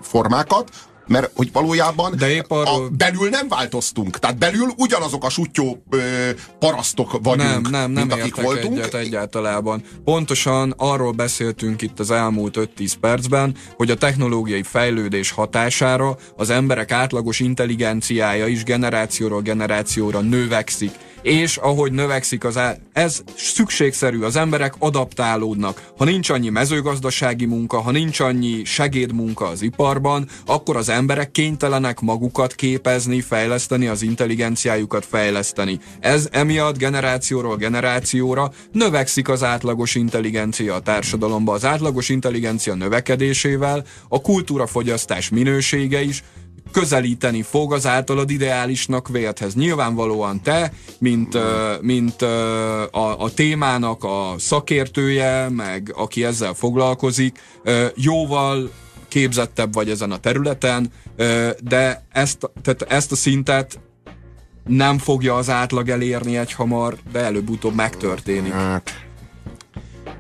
Speaker 2: formákat, mert hogy valójában
Speaker 3: De épp arról...
Speaker 2: a, belül nem változtunk. Tehát belül ugyanazok a sutyó ö, parasztok vagyunk,
Speaker 3: nem, nem, nem
Speaker 2: mint akik voltunk.
Speaker 3: Egyet egyáltalában. Pontosan arról beszéltünk itt az elmúlt 5-10 percben, hogy a technológiai fejlődés hatására az emberek átlagos intelligenciája is generációról generációra növekszik és ahogy növekszik az á... ez szükségszerű, az emberek adaptálódnak. Ha nincs annyi mezőgazdasági munka, ha nincs annyi segédmunka az iparban, akkor az emberek kénytelenek magukat képezni, fejleszteni, az intelligenciájukat fejleszteni. Ez emiatt generációról generációra növekszik az átlagos intelligencia a társadalomba. Az átlagos intelligencia növekedésével a kultúrafogyasztás minősége is közelíteni fog az általad ideálisnak vélthez. Nyilvánvalóan te, mint, mint a, a témának a szakértője, meg aki ezzel foglalkozik, jóval képzettebb vagy ezen a területen, de ezt, tehát ezt a szintet nem fogja az átlag elérni egy hamar, de előbb-utóbb megtörténik. Hát,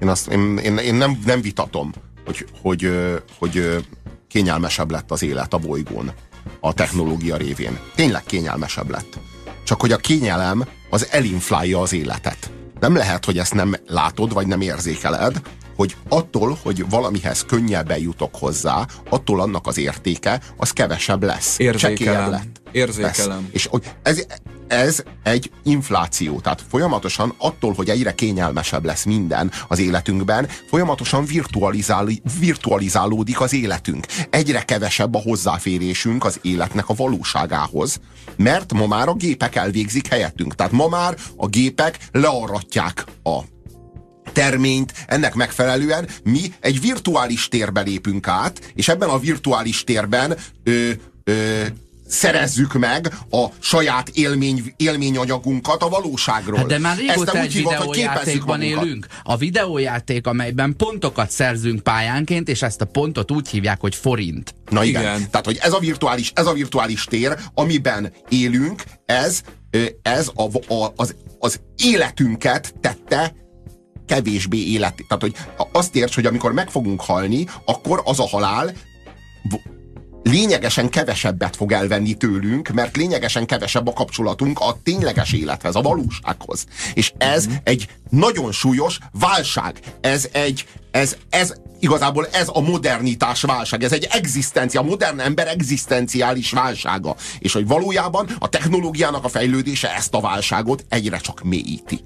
Speaker 2: én, azt, én, én, én nem, nem vitatom, hogy, hogy, hogy kényelmesebb lett az élet a bolygón a technológia révén. Tényleg kényelmesebb lett. Csak hogy a kényelem az elinflálja az életet. Nem lehet, hogy ezt nem látod, vagy nem érzékeled, hogy attól, hogy valamihez könnyebben jutok hozzá, attól annak az értéke, az kevesebb lesz.
Speaker 3: Érzékelem. lett. Érzékelem.
Speaker 2: Lesz. És hogy ez, ez egy infláció. Tehát folyamatosan attól, hogy egyre kényelmesebb lesz minden az életünkben, folyamatosan virtualizál, virtualizálódik az életünk. Egyre kevesebb a hozzáférésünk az életnek a valóságához, mert ma már a gépek elvégzik helyettünk. Tehát ma már a gépek learatják a terményt, ennek megfelelően mi egy virtuális térbe lépünk át, és ebben a virtuális térben ö, ö, szerezzük meg a saját élmény, élményanyagunkat a valóságról. Hát
Speaker 1: de már régóta egy videójátékban élünk. A videójáték, amelyben pontokat szerzünk pályánként, és ezt a pontot úgy hívják, hogy forint.
Speaker 2: Na igen. igen. Tehát, hogy ez a virtuális, ez a virtuális tér, amiben élünk, ez, ez a, a, az, az életünket tette kevésbé élet. Tehát, hogy azt érts, hogy amikor meg fogunk halni, akkor az a halál lényegesen kevesebbet fog elvenni tőlünk, mert lényegesen kevesebb a kapcsolatunk a tényleges élethez, a valósághoz. És ez mm-hmm. egy nagyon súlyos válság. Ez egy, ez, ez igazából ez a modernitás válság, ez egy egzisztencia, a modern ember egzisztenciális válsága. És hogy valójában a technológiának a fejlődése ezt a válságot egyre csak mélyíti.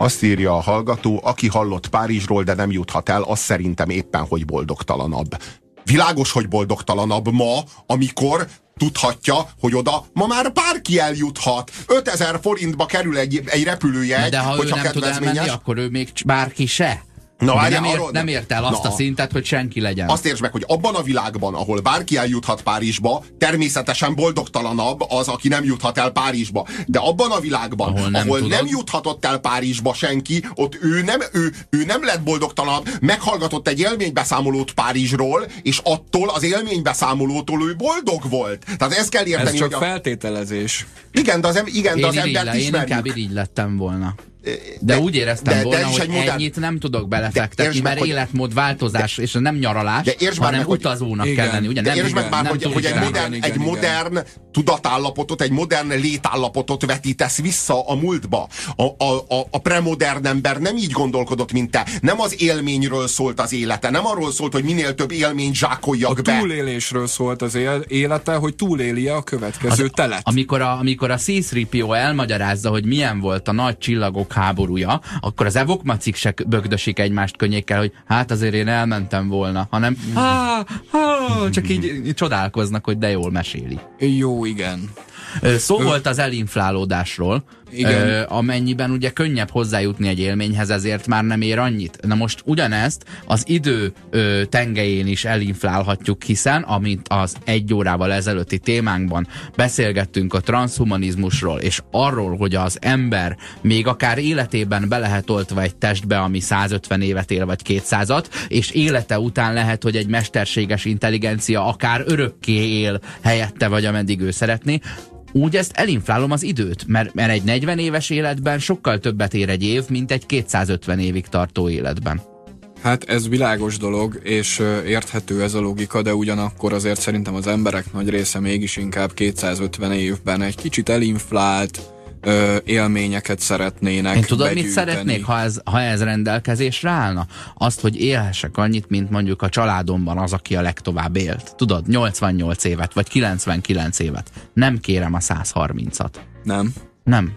Speaker 2: Azt írja a hallgató, aki hallott Párizsról, de nem juthat el, az szerintem éppen, hogy boldogtalanabb. Világos, hogy boldogtalanabb ma, amikor tudhatja, hogy oda ma már bárki eljuthat. 5000 forintba kerül egy, egy repülőjegy,
Speaker 1: De ha ő nem tud elmenni, akkor ő még bárki se. Na, várj, nem, ért, nem ért el azt na, a szintet, hogy senki legyen.
Speaker 2: Azt értsd meg, hogy abban a világban, ahol bárki eljuthat Párizsba, természetesen boldogtalanabb az, aki nem juthat el Párizsba. De abban a világban, ahol nem, ahol nem juthatott el Párizsba senki, ott ő nem, ő, ő nem lett boldogtalanabb, meghallgatott egy élménybeszámolót Párizsról, és attól az élménybeszámolótól ő boldog volt. Tehát ezt kell érteni.
Speaker 3: Ez csak hogy a... feltételezés.
Speaker 2: Igen, de az, igen, de az embert
Speaker 1: ismerjük. Én inkább így lettem volna. De, de úgy éreztem de, volna, de hogy modern... ennyit nem tudok belefektetni, mert meg, életmód változás, de, és nem nyaralás, de hanem meg, utazónak hogy, kell lenni. Ugye?
Speaker 2: De
Speaker 1: nem,
Speaker 2: értsd meg már, nem hogy, hogy egy modern, igen, egy igen, modern igen. tudatállapotot, egy modern létállapotot vetítesz vissza a múltba. A, a, a, a premodern ember nem így gondolkodott, mint te. Nem az élményről szólt az élete, nem arról szólt, hogy minél több élményt zsákoljak
Speaker 3: a
Speaker 2: be.
Speaker 3: A túlélésről szólt az élete, hogy túlélje a következő az, telet.
Speaker 1: Amikor a, amikor a C-3PO elmagyarázza, hogy milyen volt a nagy csillagok evok háborúja, akkor az evok macik se bögdösik egymást könnyékkel, hogy hát azért én elmentem volna, hanem há, há, csak így csodálkoznak, hogy de jól meséli.
Speaker 3: Jó, igen.
Speaker 1: Szó volt az elinflálódásról, Igen. amennyiben ugye könnyebb hozzájutni egy élményhez, ezért már nem ér annyit. Na most ugyanezt az idő tengelyén is elinflálhatjuk, hiszen, amint az egy órával ezelőtti témánkban beszélgettünk a transhumanizmusról, és arról, hogy az ember még akár életében be lehet oltva egy testbe, ami 150 évet él, vagy 200-at, és élete után lehet, hogy egy mesterséges intelligencia akár örökké él helyette, vagy ameddig ő szeretné, úgy ezt elinflálom az időt, mert, mert egy 40 éves életben sokkal többet ér egy év, mint egy 250 évig tartó életben.
Speaker 3: Hát ez világos dolog, és érthető ez a logika, de ugyanakkor azért szerintem az emberek nagy része mégis inkább 250 évben egy kicsit elinflált, ö, élményeket szeretnének
Speaker 1: Én tudod, begyűjteni. mit szeretnék, ha ez, ha ez rendelkezésre állna? Azt, hogy élhessek annyit, mint mondjuk a családomban az, aki a legtovább élt. Tudod, 88 évet, vagy 99 évet. Nem kérem a 130-at.
Speaker 3: Nem.
Speaker 1: Nem.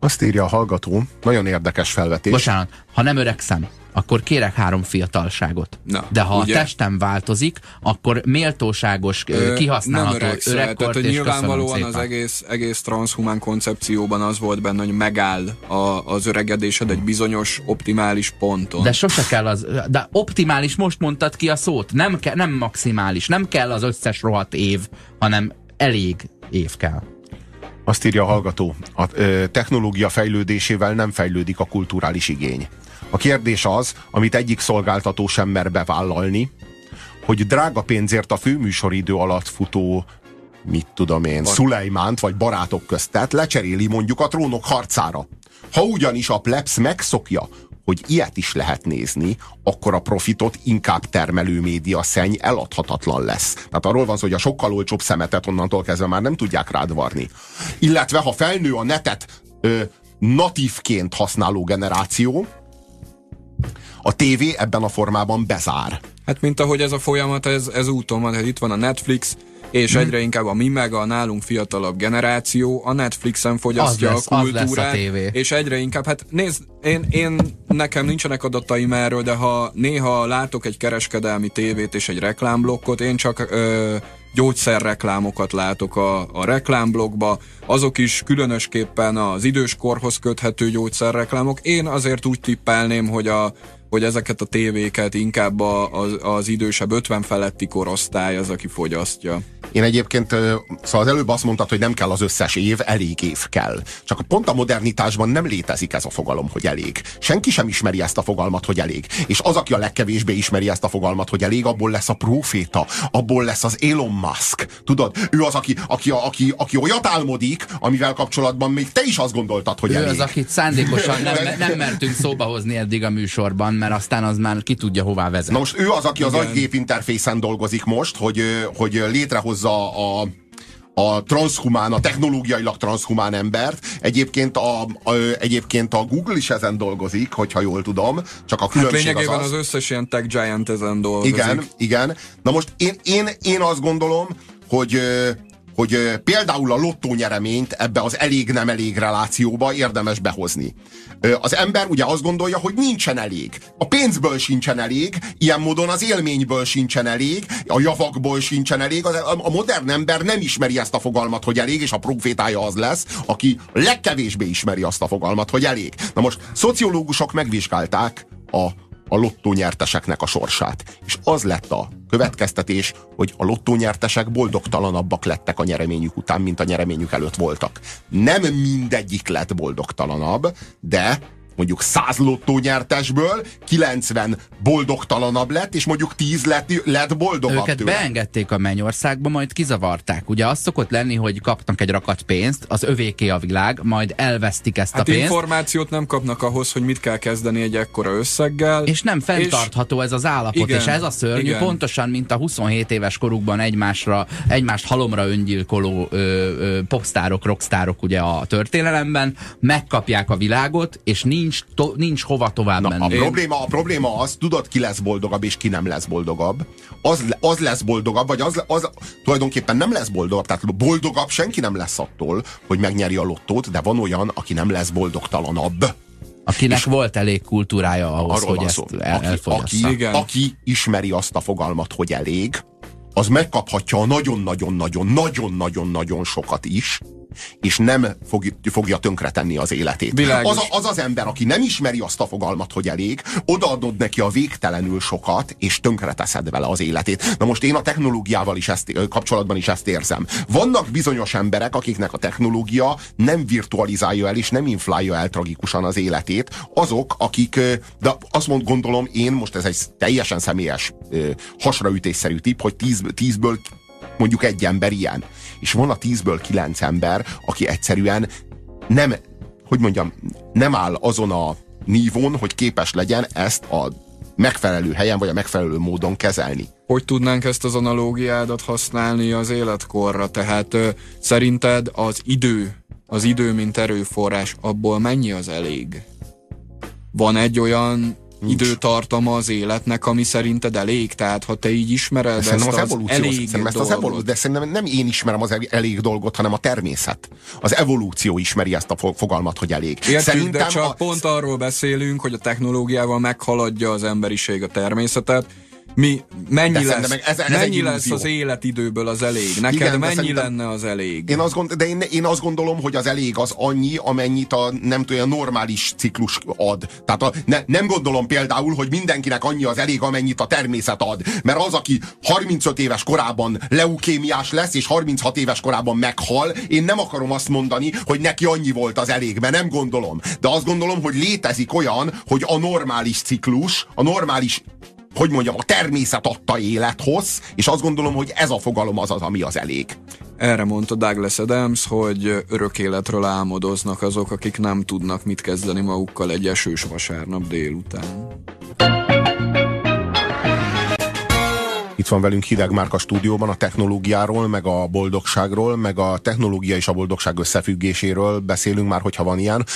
Speaker 2: Azt írja a hallgató, nagyon érdekes felvetés.
Speaker 1: Bocsánat, ha nem öregszem, akkor kérek három fiatalságot. Na, De ha ugye? a testem változik, akkor méltóságos, Ö, kihasználható öregkort
Speaker 3: Tehát, nyilvánvalóan az egész, egész transhumán koncepcióban az volt benne, hogy megáll a, az öregedésed egy bizonyos optimális ponton.
Speaker 1: De sose kell az, de optimális, most mondtad ki a szót, nem, ke, nem maximális, nem kell az összes rohadt év, hanem elég év kell.
Speaker 2: Azt írja a hallgató, a technológia fejlődésével nem fejlődik a kulturális igény. A kérdés az, amit egyik szolgáltató sem mer bevállalni, hogy drága pénzért a főműsoridő alatt futó mit tudom én, Van. Szulejmánt vagy barátok köztet lecseréli mondjuk a trónok harcára. Ha ugyanis a plebs megszokja, hogy ilyet is lehet nézni, akkor a profitot inkább termelő média szenny eladhatatlan lesz. Tehát arról van szó, hogy a sokkal olcsóbb szemetet onnantól kezdve már nem tudják rád varni. Illetve ha felnő a netet ö, natívként használó generáció, a tévé ebben a formában bezár.
Speaker 3: Hát mint ahogy ez a folyamat, ez, ez úton van, hát itt van a Netflix, és hmm. egyre inkább a mi meg a nálunk fiatalabb generáció a Netflixen fogyasztja lesz, a kultúrát, a és egyre inkább, hát nézd, én, én nekem nincsenek adataim erről, de ha néha látok egy kereskedelmi tévét és egy reklámblokkot, én csak ö, gyógyszerreklámokat látok a, a reklámblogba, azok is különösképpen az időskorhoz köthető gyógyszerreklámok. Én azért úgy tippelném, hogy a hogy ezeket a tévéket inkább a, az, az idősebb 50 feletti korosztály az, aki fogyasztja.
Speaker 2: Én egyébként, szóval az előbb azt mondtad, hogy nem kell az összes év, elég év kell. Csak pont a modernitásban nem létezik ez a fogalom, hogy elég. Senki sem ismeri ezt a fogalmat, hogy elég. És az, aki a legkevésbé ismeri ezt a fogalmat, hogy elég, abból lesz a proféta, abból lesz az Elon Musk. Tudod, ő az, aki, aki, aki, aki olyat álmodik, amivel kapcsolatban még te is azt gondoltad, hogy ő elég.
Speaker 1: az, akit szándékosan nem, nem mertünk szóba hozni eddig a műsorban, mert aztán az már ki tudja hová vezet.
Speaker 2: Na most ő az, aki az agygép interfészen dolgozik most, hogy, hogy létrehozza a a transhumán, a technológiailag transhumán embert. Egyébként a, a, egyébként a Google is ezen dolgozik, hogyha jól tudom, csak a különbség hát
Speaker 3: lényegében
Speaker 2: az,
Speaker 3: az, az összes ilyen tech giant ezen dolgozik.
Speaker 2: Igen, igen. Na most én, én, én azt gondolom, hogy hogy például a lottó nyereményt ebbe az elég-nem elég relációba érdemes behozni. Az ember ugye azt gondolja, hogy nincsen elég. A pénzből sincsen elég, ilyen módon az élményből sincsen elég, a javakból sincsen elég. A modern ember nem ismeri ezt a fogalmat, hogy elég, és a profétája az lesz, aki legkevésbé ismeri azt a fogalmat, hogy elég. Na most szociológusok megvizsgálták a a lottónyerteseknek a sorsát. És az lett a következtetés, hogy a lottónyertesek boldogtalanabbak lettek a nyereményük után, mint a nyereményük előtt voltak. Nem mindegyik lett boldogtalanabb, de mondjuk 100 lottó nyertesből 90 boldogtalanabb lett, és mondjuk 10 lett, lett boldogabb
Speaker 1: Őket
Speaker 2: tőle.
Speaker 1: beengedték a mennyországba, majd kizavarták. Ugye az szokott lenni, hogy kapnak egy rakat pénzt, az övéké a világ, majd elvesztik ezt
Speaker 3: hát
Speaker 1: a pénzt.
Speaker 3: információt nem kapnak ahhoz, hogy mit kell kezdeni egy ekkora összeggel.
Speaker 1: És nem fenntartható és... ez az állapot, igen, és ez a szörnyű, igen. pontosan, mint a 27 éves korukban egymásra, egymást halomra öngyilkoló ö, ö, popstárok, rockstárok ugye a történelemben, megkapják a világot, és nincs nincs, to, nincs hova tovább Na, menni.
Speaker 2: A probléma, a probléma az, tudod ki lesz boldogabb és ki nem lesz boldogabb. Az, az lesz boldogabb, vagy az, az tulajdonképpen nem lesz boldogabb. Tehát boldogabb senki nem lesz attól, hogy megnyeri a lottót, de van olyan, aki nem lesz boldogtalanabb.
Speaker 1: Akinek és volt elég kultúrája ahhoz, hogy ezt el,
Speaker 2: aki, aki, aki ismeri azt a fogalmat, hogy elég, az megkaphatja a nagyon-nagyon-nagyon-nagyon-nagyon-nagyon sokat is, és nem fog, fogja tönkretenni az életét. Az, az az ember, aki nem ismeri azt a fogalmat, hogy elég, odaadod neki a végtelenül sokat, és tönkreteszed vele az életét. Na most én a technológiával is ezt, kapcsolatban is ezt érzem. Vannak bizonyos emberek, akiknek a technológia nem virtualizálja el, és nem inflálja el tragikusan az életét. Azok, akik, de azt mond, gondolom én, most ez egy teljesen személyes hasraütésszerű tipp, hogy tíz, tízből mondjuk egy ember ilyen. És van a tízből kilenc ember, aki egyszerűen nem, hogy mondjam, nem áll azon a nívón, hogy képes legyen ezt a megfelelő helyen, vagy a megfelelő módon kezelni.
Speaker 3: Hogy tudnánk ezt az analógiádat használni az életkorra? Tehát ö, szerinted az idő, az idő, mint erőforrás, abból mennyi az elég? Van egy olyan Nincs. időtartama az életnek, ami szerinted elég? Tehát ha te így ismered de ezt az, az elég
Speaker 2: szerintem ezt az evolú, De szerintem nem én ismerem az elég dolgot, hanem a természet. Az evolúció ismeri ezt a fogalmat, hogy elég.
Speaker 3: Értjük, szerintem de csak a... pont arról beszélünk, hogy a technológiával meghaladja az emberiség a természetet, mi, mennyi, lesz, meg ez, ez mennyi lesz az életidőből az elég? Neked Igen, mennyi lenne az elég?
Speaker 2: Én azt, gond, de én, én azt gondolom, hogy az elég az annyi, amennyit a nem tudom, a normális ciklus ad. Tehát a, ne, nem gondolom például, hogy mindenkinek annyi az elég, amennyit a természet ad. Mert az, aki 35 éves korában leukémiás lesz, és 36 éves korában meghal, én nem akarom azt mondani, hogy neki annyi volt az elég, mert nem gondolom. De azt gondolom, hogy létezik olyan, hogy a normális ciklus, a normális hogy mondjam, a természet adta élethoz, és azt gondolom, hogy ez a fogalom az az, ami az elég.
Speaker 3: Erre mondta Douglas Adams, hogy örök életről álmodoznak azok, akik nem tudnak mit kezdeni magukkal egy esős vasárnap délután.
Speaker 2: Itt van velünk Hideg Márka stúdióban a technológiáról, meg a boldogságról, meg a technológia és a boldogság összefüggéséről beszélünk már, hogyha van ilyen.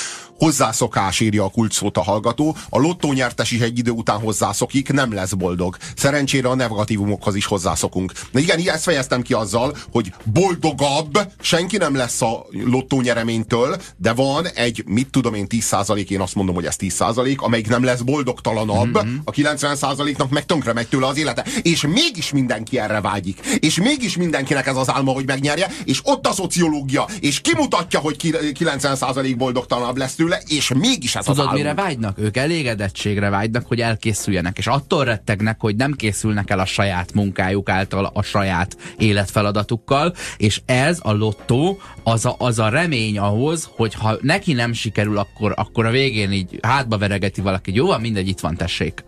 Speaker 2: Hozzászokás írja a kulcsszót a hallgató. A lottó nyertes is egy idő után hozzászokik, nem lesz boldog. Szerencsére a negatívumokhoz is hozzászokunk. Na igen, ezt fejeztem ki azzal, hogy boldogabb senki nem lesz a lottó nyereménytől, de van egy, mit tudom én, 10%, én azt mondom, hogy ez 10%, amelyik nem lesz boldogtalanabb, mm-hmm. a 90%-nak meg tönkre megy tőle az élete. És mégis mindenki erre vágyik. És mégis mindenkinek ez az álma, hogy megnyerje, és ott a szociológia, és kimutatja, hogy 90% boldogtalanabb lesz tőle, és mégis ez
Speaker 1: Tudod, az mire vágynak? Ők elégedettségre vágynak, hogy elkészüljenek, és attól rettegnek, hogy nem készülnek el a saját munkájuk által, a saját életfeladatukkal, és ez a lottó, az a, az a remény ahhoz, hogy ha neki nem sikerül, akkor, akkor a végén így hátba veregeti valaki, jó van, mindegy, itt van, tessék.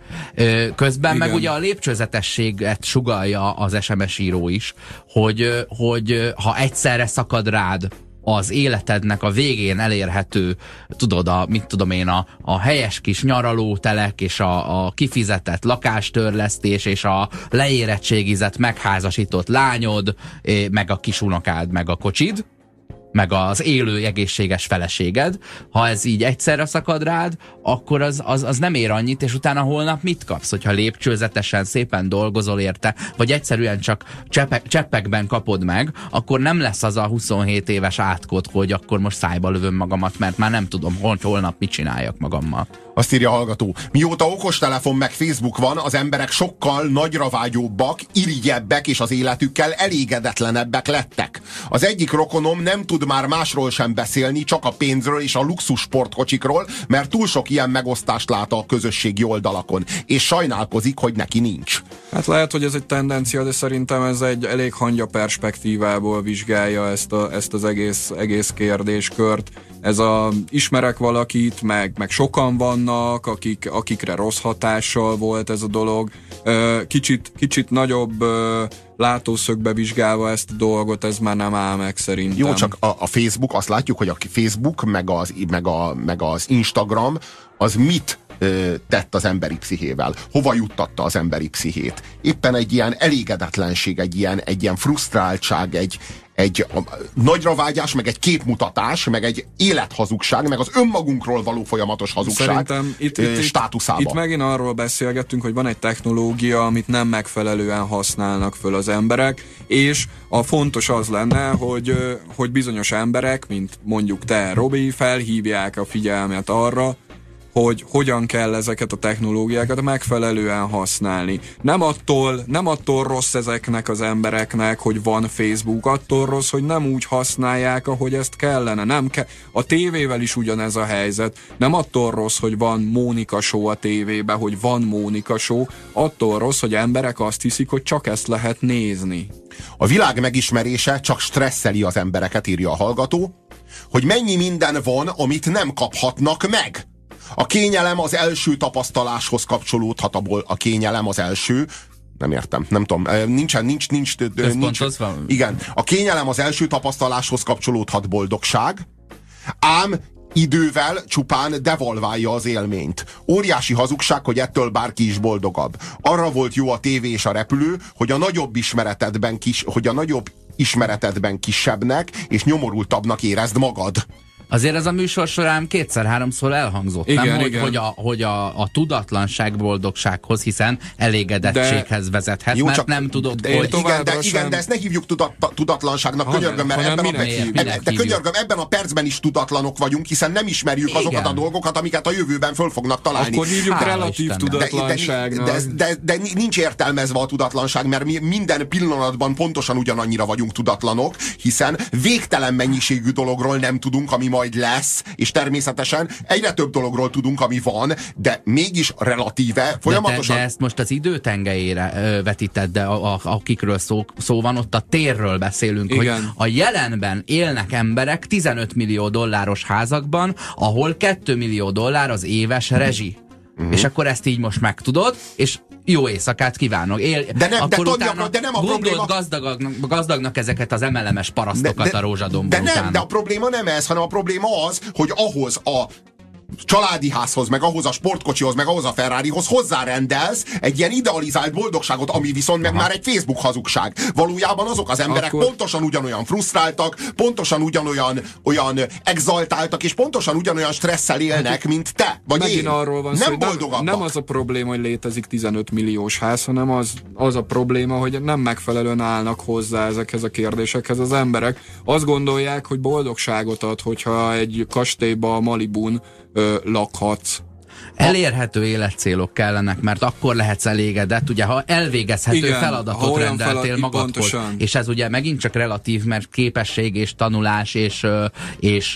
Speaker 1: Közben Igen. meg ugye a lépcsőzetességet sugalja az SMS író is, hogy, hogy ha egyszerre szakad rád az életednek a végén elérhető, tudod, a, mit tudom én, a, a helyes kis nyaralótelek, és a, a kifizetett lakástörlesztés, és a leérettségizett, megházasított lányod, meg a kisunokád, meg a kocsid, meg az élő egészséges feleséged, ha ez így egyszerre szakad rád, akkor az, az, az nem ér annyit, és utána holnap mit kapsz, hogyha lépcsőzetesen szépen dolgozol érte, vagy egyszerűen csak cseppek, cseppekben kapod meg, akkor nem lesz az a 27 éves átkot, hogy akkor most szájba lövöm magamat, mert már nem tudom, hogy holnap mit csináljak magammal.
Speaker 2: Azt írja a hallgató. Mióta okostelefon meg Facebook van, az emberek sokkal nagyra vágyóbbak, irigyebbek és az életükkel elégedetlenebbek lettek. Az egyik rokonom nem tud már másról sem beszélni, csak a pénzről és a luxus sportkocsikról, mert túl sok ilyen megosztást lát a közösségi oldalakon, és sajnálkozik, hogy neki nincs.
Speaker 3: Hát lehet, hogy ez egy tendencia, de szerintem ez egy elég hangya perspektívából vizsgálja ezt, a, ezt az egész, egész kérdéskört. Ez a ismerek valakit, meg, meg sokan vannak, akik, akikre rossz hatással volt ez a dolog. Kicsit, kicsit nagyobb látószögbe vizsgálva ezt a dolgot, ez már nem áll meg szerintem.
Speaker 2: Jó, csak a, a Facebook, azt látjuk, hogy a Facebook, meg az, meg, a, meg az Instagram, az mit tett az emberi pszichével? Hova juttatta az emberi pszichét? Éppen egy ilyen elégedetlenség, egy ilyen, egy ilyen frusztráltság, egy, egy nagyra vágyás, meg egy képmutatás, meg egy élethazugság, meg az önmagunkról való folyamatos hazugság Szerintem itt, itt, státuszába.
Speaker 3: Itt, itt megint arról beszélgettünk, hogy van egy technológia, amit nem megfelelően használnak föl az emberek, és a fontos az lenne, hogy, hogy bizonyos emberek, mint mondjuk te, Robi, felhívják a figyelmet arra, hogy hogyan kell ezeket a technológiákat megfelelően használni. Nem attól, nem attól rossz ezeknek az embereknek, hogy van Facebook, attól rossz, hogy nem úgy használják, ahogy ezt kellene. Nem ke- a tévével is ugyanez a helyzet. Nem attól rossz, hogy van Mónika show a tévébe, hogy van Mónika show, attól rossz, hogy emberek azt hiszik, hogy csak ezt lehet nézni.
Speaker 2: A világ megismerése csak stresszeli az embereket, írja a hallgató, hogy mennyi minden van, amit nem kaphatnak meg. A kényelem az első tapasztaláshoz kapcsolódhat, abból a kényelem az első, nem értem, nem tudom, nincsen, nincs, nincs, nincs, igen, a kényelem az első tapasztaláshoz kapcsolódhat boldogság, ám idővel csupán devalválja az élményt. Óriási hazugság, hogy ettől bárki is boldogabb. Arra volt jó a tévé és a repülő, hogy a nagyobb ismeretedben kis, hogy a nagyobb ismeretedben kisebbnek és nyomorultabbnak érezd magad.
Speaker 1: Azért ez a műsor során kétszer-háromszor elhangzott, igen, nem? Hogy, igen. hogy, a, hogy a, a tudatlanság boldogsághoz, hiszen elégedettséghez de, vezethet, jó, mert csak, nem tudod,
Speaker 2: de, hogy... Igen de, igen, de ezt ne hívjuk tudat, tudatlanságnak, ha könyörgöm, mert ebben, a, ebben, de könyörgöm, ebben a percben is tudatlanok vagyunk, hiszen nem ismerjük igen. azokat a dolgokat, amiket a jövőben föl fognak találni.
Speaker 3: Akkor hívjuk Hála relatív Istennek. tudatlanságnak.
Speaker 2: De, de, de, de nincs értelmezve a tudatlanság, mert mi minden pillanatban pontosan ugyanannyira vagyunk tudatlanok, hiszen végtelen mennyiségű dologról nem tudunk, ami ma majd lesz, és természetesen egyre több dologról tudunk, ami van, de mégis relatíve folyamatosan...
Speaker 1: De, de ezt most az időtengelyére ö, vetített, de a, a, akikről szó, szó van, ott a térről beszélünk, Igen. hogy a jelenben élnek emberek 15 millió dolláros házakban, ahol 2 millió dollár az éves rezsi. Uh-huh. És akkor ezt így most megtudod, és jó éjszakát kívánok. Él,
Speaker 2: de nem, de, Tonya, de nem a probléma...
Speaker 1: Gazdagnak, gazdagnak ezeket az emelemes parasztokat de, de, a rózsadomból
Speaker 2: De nem, után. de a probléma nem ez, hanem a probléma az, hogy ahhoz a családi házhoz, meg ahhoz a sportkocsihoz, meg ahhoz a Ferrarihoz hozzárendelsz egy ilyen idealizált boldogságot, ami viszont meg Aha. már egy Facebook hazugság. Valójában azok az emberek Akkor... pontosan ugyanolyan frusztráltak, pontosan ugyanolyan olyan exaltáltak, és pontosan ugyanolyan stresszel élnek, hát, mint te, vagy
Speaker 3: Megint
Speaker 2: én.
Speaker 3: arról van nem szó, nem, nem az a probléma, hogy létezik 15 milliós ház, hanem az, az a probléma, hogy nem megfelelően állnak hozzá ezekhez a kérdésekhez az emberek. Azt gondolják, hogy boldogságot ad, hogyha egy kastélyba a Malibun ö, lakhatsz.
Speaker 1: Elérhető életcélok kellenek, mert akkor lehetsz elégedett, ugye, ha elvégezhető Igen, feladatot ha rendeltél magadhoz. Pontosan. És ez ugye megint csak relatív, mert képesség és tanulás és és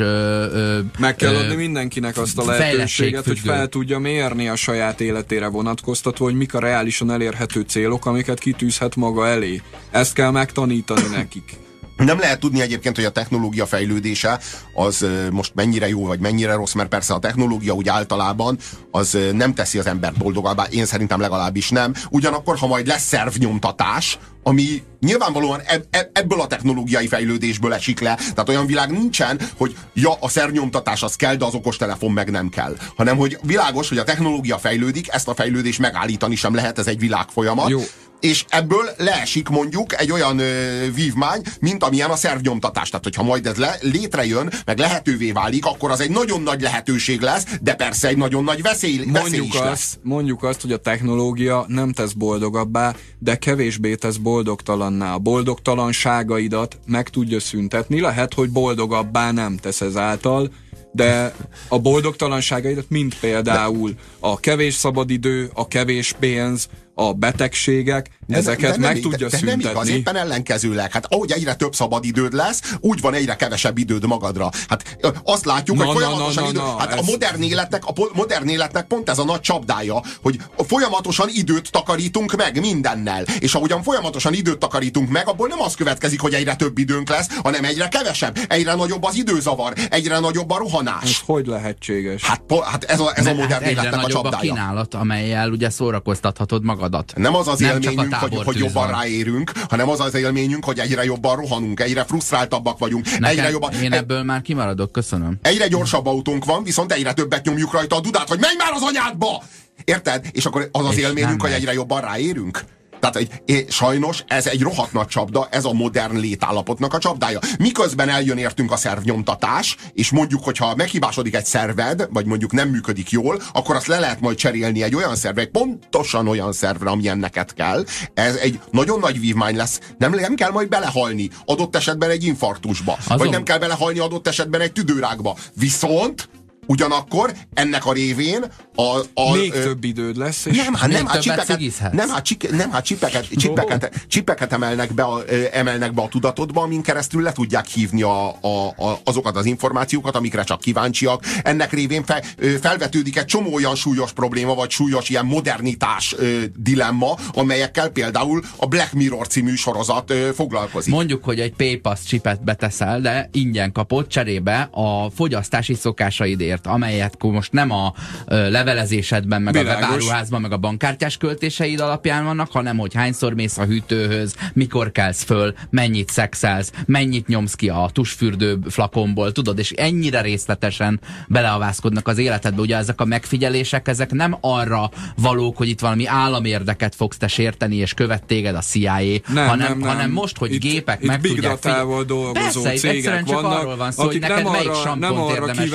Speaker 3: meg kell adni mindenkinek azt a lehetőséget, hogy fel tudja mérni a saját életére vonatkoztatva, hogy mik a reálisan elérhető célok, amiket kitűzhet maga elé. Ezt kell megtanítani nekik.
Speaker 2: Nem lehet tudni egyébként, hogy a technológia fejlődése az most mennyire jó, vagy mennyire rossz, mert persze a technológia úgy általában az nem teszi az embert boldogabbá, én szerintem legalábbis nem. Ugyanakkor, ha majd lesz szervnyomtatás, ami nyilvánvalóan eb- ebből a technológiai fejlődésből esik le. Tehát olyan világ nincsen, hogy ja, a szernyomtatás az kell, de az okostelefon meg nem kell. Hanem, hogy világos, hogy a technológia fejlődik, ezt a fejlődést megállítani sem lehet, ez egy világfolyamat. Jó és ebből leesik mondjuk egy olyan ö, vívmány, mint amilyen a szervnyomtatás. Tehát, hogyha majd ez le, létrejön, meg lehetővé válik, akkor az egy nagyon nagy lehetőség lesz, de persze egy nagyon nagy veszély,
Speaker 3: mondjuk
Speaker 2: veszély is
Speaker 3: azt,
Speaker 2: lesz.
Speaker 3: Mondjuk azt, hogy a technológia nem tesz boldogabbá, de kevésbé tesz boldogtalanná. A boldogtalanságaidat meg tudja szüntetni. Lehet, hogy boldogabbá nem tesz ezáltal, de a boldogtalanságaidat mind például a kevés szabadidő, a kevés pénz, a betegségek, de ezeket de, meg tudja de, de szüntetni. nem igaz,
Speaker 2: éppen ellenkezőleg. Hát ahogy egyre több szabad időd lesz, úgy van egyre kevesebb időd magadra. Hát azt látjuk, na, hogy folyamatosan na, na, na, idő, hát ez... a modern életnek, a modern életnek pont ez a nagy csapdája, hogy folyamatosan időt takarítunk meg mindennel. És ahogyan folyamatosan időt takarítunk meg, abból nem az következik, hogy egyre több időnk lesz, hanem egyre kevesebb, egyre nagyobb az időzavar, egyre nagyobb a rohanás. Ez
Speaker 3: hogy lehetséges?
Speaker 2: Hát, hát ez a, ez a modern hát életnek a csapdája.
Speaker 1: a kínálat, amelyel ugye szórakoztathatod magadat.
Speaker 2: Nem az az nem élményünk, hogy, hogy jobban ráérünk, hanem az az élményünk, hogy egyre jobban rohanunk, egyre frusztráltabbak vagyunk. Nekem, egyre jobban,
Speaker 1: én ebből már kimaradok, köszönöm.
Speaker 2: Egyre gyorsabb autónk van, viszont egyre többet nyomjuk rajta a dudát, hogy menj már az anyádba! Érted? És akkor az az és élményünk, hogy egyre jobban ráérünk? Tehát egy, sajnos ez egy rohadt nagy csapda, ez a modern létállapotnak a csapdája. Miközben eljön értünk a szervnyomtatás, és mondjuk, hogyha meghibásodik egy szerved, vagy mondjuk nem működik jól, akkor azt le lehet majd cserélni egy olyan szervre, egy pontosan olyan szervre, amilyen neked kell. Ez egy nagyon nagy vívmány lesz. Nem, nem kell majd belehalni adott esetben egy infarktusba, Azon... vagy nem kell belehalni adott esetben egy tüdőrákba. Viszont Ugyanakkor ennek a révén a, a,
Speaker 3: Még
Speaker 2: ö,
Speaker 3: több időd lesz, és
Speaker 2: nem, hát nem, hát csipeket, nem, hát, csik, nem, hát csipeket, csipeket, csipeket emelnek, be a, emelnek be a tudatodba, amin keresztül le tudják hívni a, a, a, azokat az információkat, amikre csak kíváncsiak. Ennek révén fel, ö, felvetődik egy csomó olyan súlyos probléma, vagy súlyos ilyen modernitás ö, dilemma, amelyekkel például a Black Mirror című sorozat ö, foglalkozik.
Speaker 1: Mondjuk, hogy egy PayPass csipet beteszel, de ingyen kapott cserébe a fogyasztási szokásaidért, amelyet akkor most nem a levelezésedben, meg
Speaker 3: Világos.
Speaker 1: a webáruházban, meg a bankkártyás költéseid alapján vannak, hanem hogy hányszor mész a hűtőhöz, mikor kelsz föl, mennyit szexelsz, mennyit nyomsz ki a tusfürdő flakonból, tudod, és ennyire részletesen beleavászkodnak az életedbe. Ugye ezek a megfigyelések, ezek nem arra valók, hogy itt valami államérdeket fogsz te sérteni, és követ téged a CIA,
Speaker 3: Nem,
Speaker 1: hanem,
Speaker 3: nem, nem.
Speaker 1: hanem most, hogy
Speaker 3: itt,
Speaker 1: gépek
Speaker 3: itt
Speaker 1: meg
Speaker 3: big
Speaker 1: tudják
Speaker 3: datával dolgozó
Speaker 1: Persze,
Speaker 3: cégek vannak,
Speaker 1: arról van szó, hogy
Speaker 3: akik
Speaker 1: neked
Speaker 3: nem
Speaker 1: melyik
Speaker 3: arra,
Speaker 1: sampont
Speaker 3: nem arra
Speaker 1: érdemes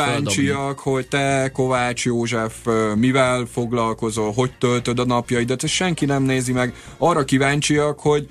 Speaker 3: kíváncsiak, hogy te Kovács József mivel foglalkozol, hogy töltöd a napjaidat, és senki nem nézi meg. Arra kíváncsiak, hogy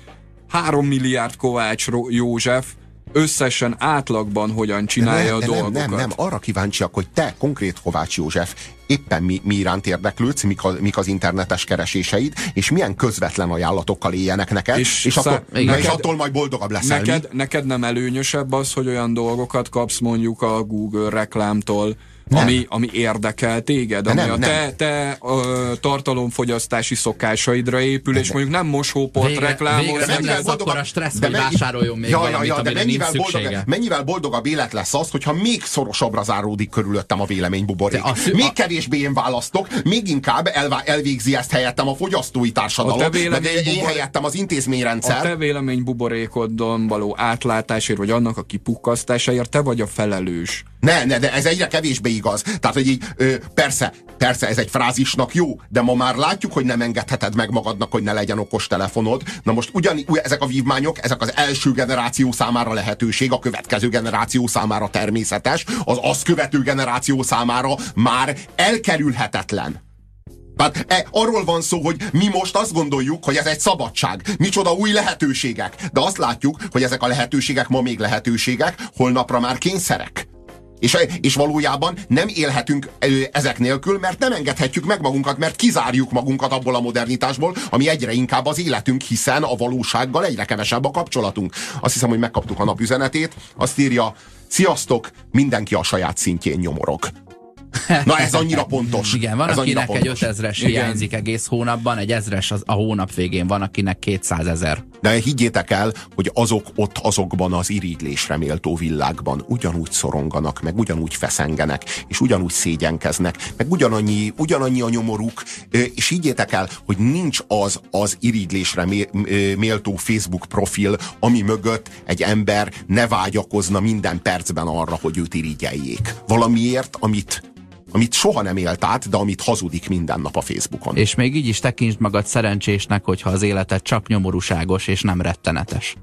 Speaker 3: 3 milliárd Kovács József összesen átlagban hogyan csinálja
Speaker 2: nem,
Speaker 3: a
Speaker 2: de
Speaker 3: dolgokat.
Speaker 2: Nem, nem, nem, arra kíváncsiak, hogy te, konkrét Kovács József, éppen mi, mi iránt érdeklődsz, mik, a, mik az internetes kereséseid, és milyen közvetlen ajánlatokkal éljenek neked, és,
Speaker 3: És szá-
Speaker 2: na,
Speaker 1: igen.
Speaker 2: és attól majd boldogabb leszel.
Speaker 3: Neked,
Speaker 2: mi?
Speaker 3: neked nem előnyösebb az, hogy olyan dolgokat kapsz mondjuk a Google reklámtól,
Speaker 2: Nem.
Speaker 3: ami, ami érdekel téged,
Speaker 2: De
Speaker 3: ami
Speaker 2: nem,
Speaker 3: a
Speaker 2: nem.
Speaker 3: te, te ö, tartalomfogyasztási szokásaidra épül, és mondjuk nem mosóport
Speaker 1: Végre,
Speaker 3: reklámoz.
Speaker 1: végre nem
Speaker 2: mennyivel
Speaker 1: lesz
Speaker 2: boldogabb-
Speaker 1: akkor a stressz,
Speaker 2: de
Speaker 1: hogy
Speaker 2: mennyi-
Speaker 1: vásároljon még
Speaker 2: ja,
Speaker 1: valamit,
Speaker 2: ja, ja, de mennyivel,
Speaker 1: nincs
Speaker 2: boldogabb,
Speaker 1: szüksége.
Speaker 2: mennyivel boldogabb élet lesz az, hogyha még szorosabbra záródik körülöttem a véleménybuborék.
Speaker 1: De a szü-
Speaker 2: Még
Speaker 1: a-
Speaker 2: kevésbé én választok, még inkább elvá- elvégzi ezt helyettem a fogyasztói
Speaker 3: A
Speaker 2: társadalom,
Speaker 3: te
Speaker 2: meg én helyettem az
Speaker 3: A
Speaker 2: intézményrendszer.
Speaker 3: te vélemény buborékodon való átlátásért, vagy annak a kipukkasztásáért te vagy a felelős.
Speaker 2: Ne, ne, de ez egyre kevésbé igaz. Tehát, hogy így, ö, persze, persze ez egy frázisnak jó, de ma már látjuk, hogy nem engedheted meg magadnak, hogy ne legyen okos telefonod. Na most ugyan, ezek a vívmányok, ezek az első generáció számára lehetőség, a következő generáció számára természetes, az azt követő generáció számára már elkerülhetetlen. Tehát e, arról van szó, hogy mi most azt gondoljuk, hogy ez egy szabadság. Micsoda új lehetőségek. De azt látjuk, hogy ezek a lehetőségek ma még lehetőségek, holnapra már kényszerek. És, és valójában nem élhetünk ezek nélkül, mert nem engedhetjük meg magunkat, mert kizárjuk magunkat abból a modernitásból, ami egyre inkább az életünk, hiszen a valósággal egyre kevesebb a kapcsolatunk. Azt hiszem, hogy megkaptuk a napüzenetét. Azt írja, sziasztok, mindenki a saját szintjén nyomorog. Na ez annyira pontos.
Speaker 1: Igen, van
Speaker 2: ez
Speaker 1: akinek egy
Speaker 2: pontos.
Speaker 1: 5000-es
Speaker 3: Igen.
Speaker 1: hiányzik egész hónapban, egy ezres az a hónap végén van, akinek 200 ezer.
Speaker 2: De higgyétek el, hogy azok ott azokban az irigylésre méltó világban ugyanúgy szoronganak, meg ugyanúgy feszengenek, és ugyanúgy szégyenkeznek, meg ugyanannyi, ugyanannyi a nyomoruk, és higgyétek el, hogy nincs az az irigylésre méltó Facebook profil, ami mögött egy ember ne vágyakozna minden percben arra, hogy őt irigyeljék. Valamiért, amit amit soha nem élt át, de amit hazudik minden nap a Facebookon.
Speaker 1: És még így is tekintsd magad szerencsésnek, hogyha az életed csak nyomorúságos és nem rettenetes.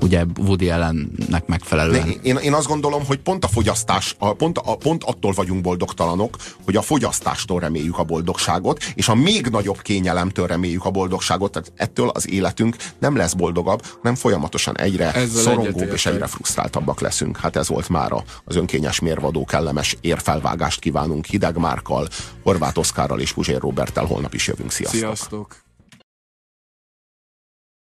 Speaker 1: Ugye Woody Allennek megfelelően.
Speaker 2: Ne, én, én azt gondolom, hogy pont a fogyasztás, a, pont, a, pont attól vagyunk boldogtalanok, hogy a fogyasztástól reméljük a boldogságot, és a még nagyobb kényelemtől reméljük a boldogságot. Tehát ettől az életünk nem lesz boldogabb, hanem folyamatosan egyre
Speaker 3: Ezzel
Speaker 2: szorongóbb és egyre frusztráltabbak leszünk. Hát ez volt már az önkényes mérvadó kellemes érfelvágást kívánunk Hideg Márkkal, Horváth Oszkárral és Puzsér Roberttel. Holnap is jövünk. Sziasztok!
Speaker 3: Sziasztok!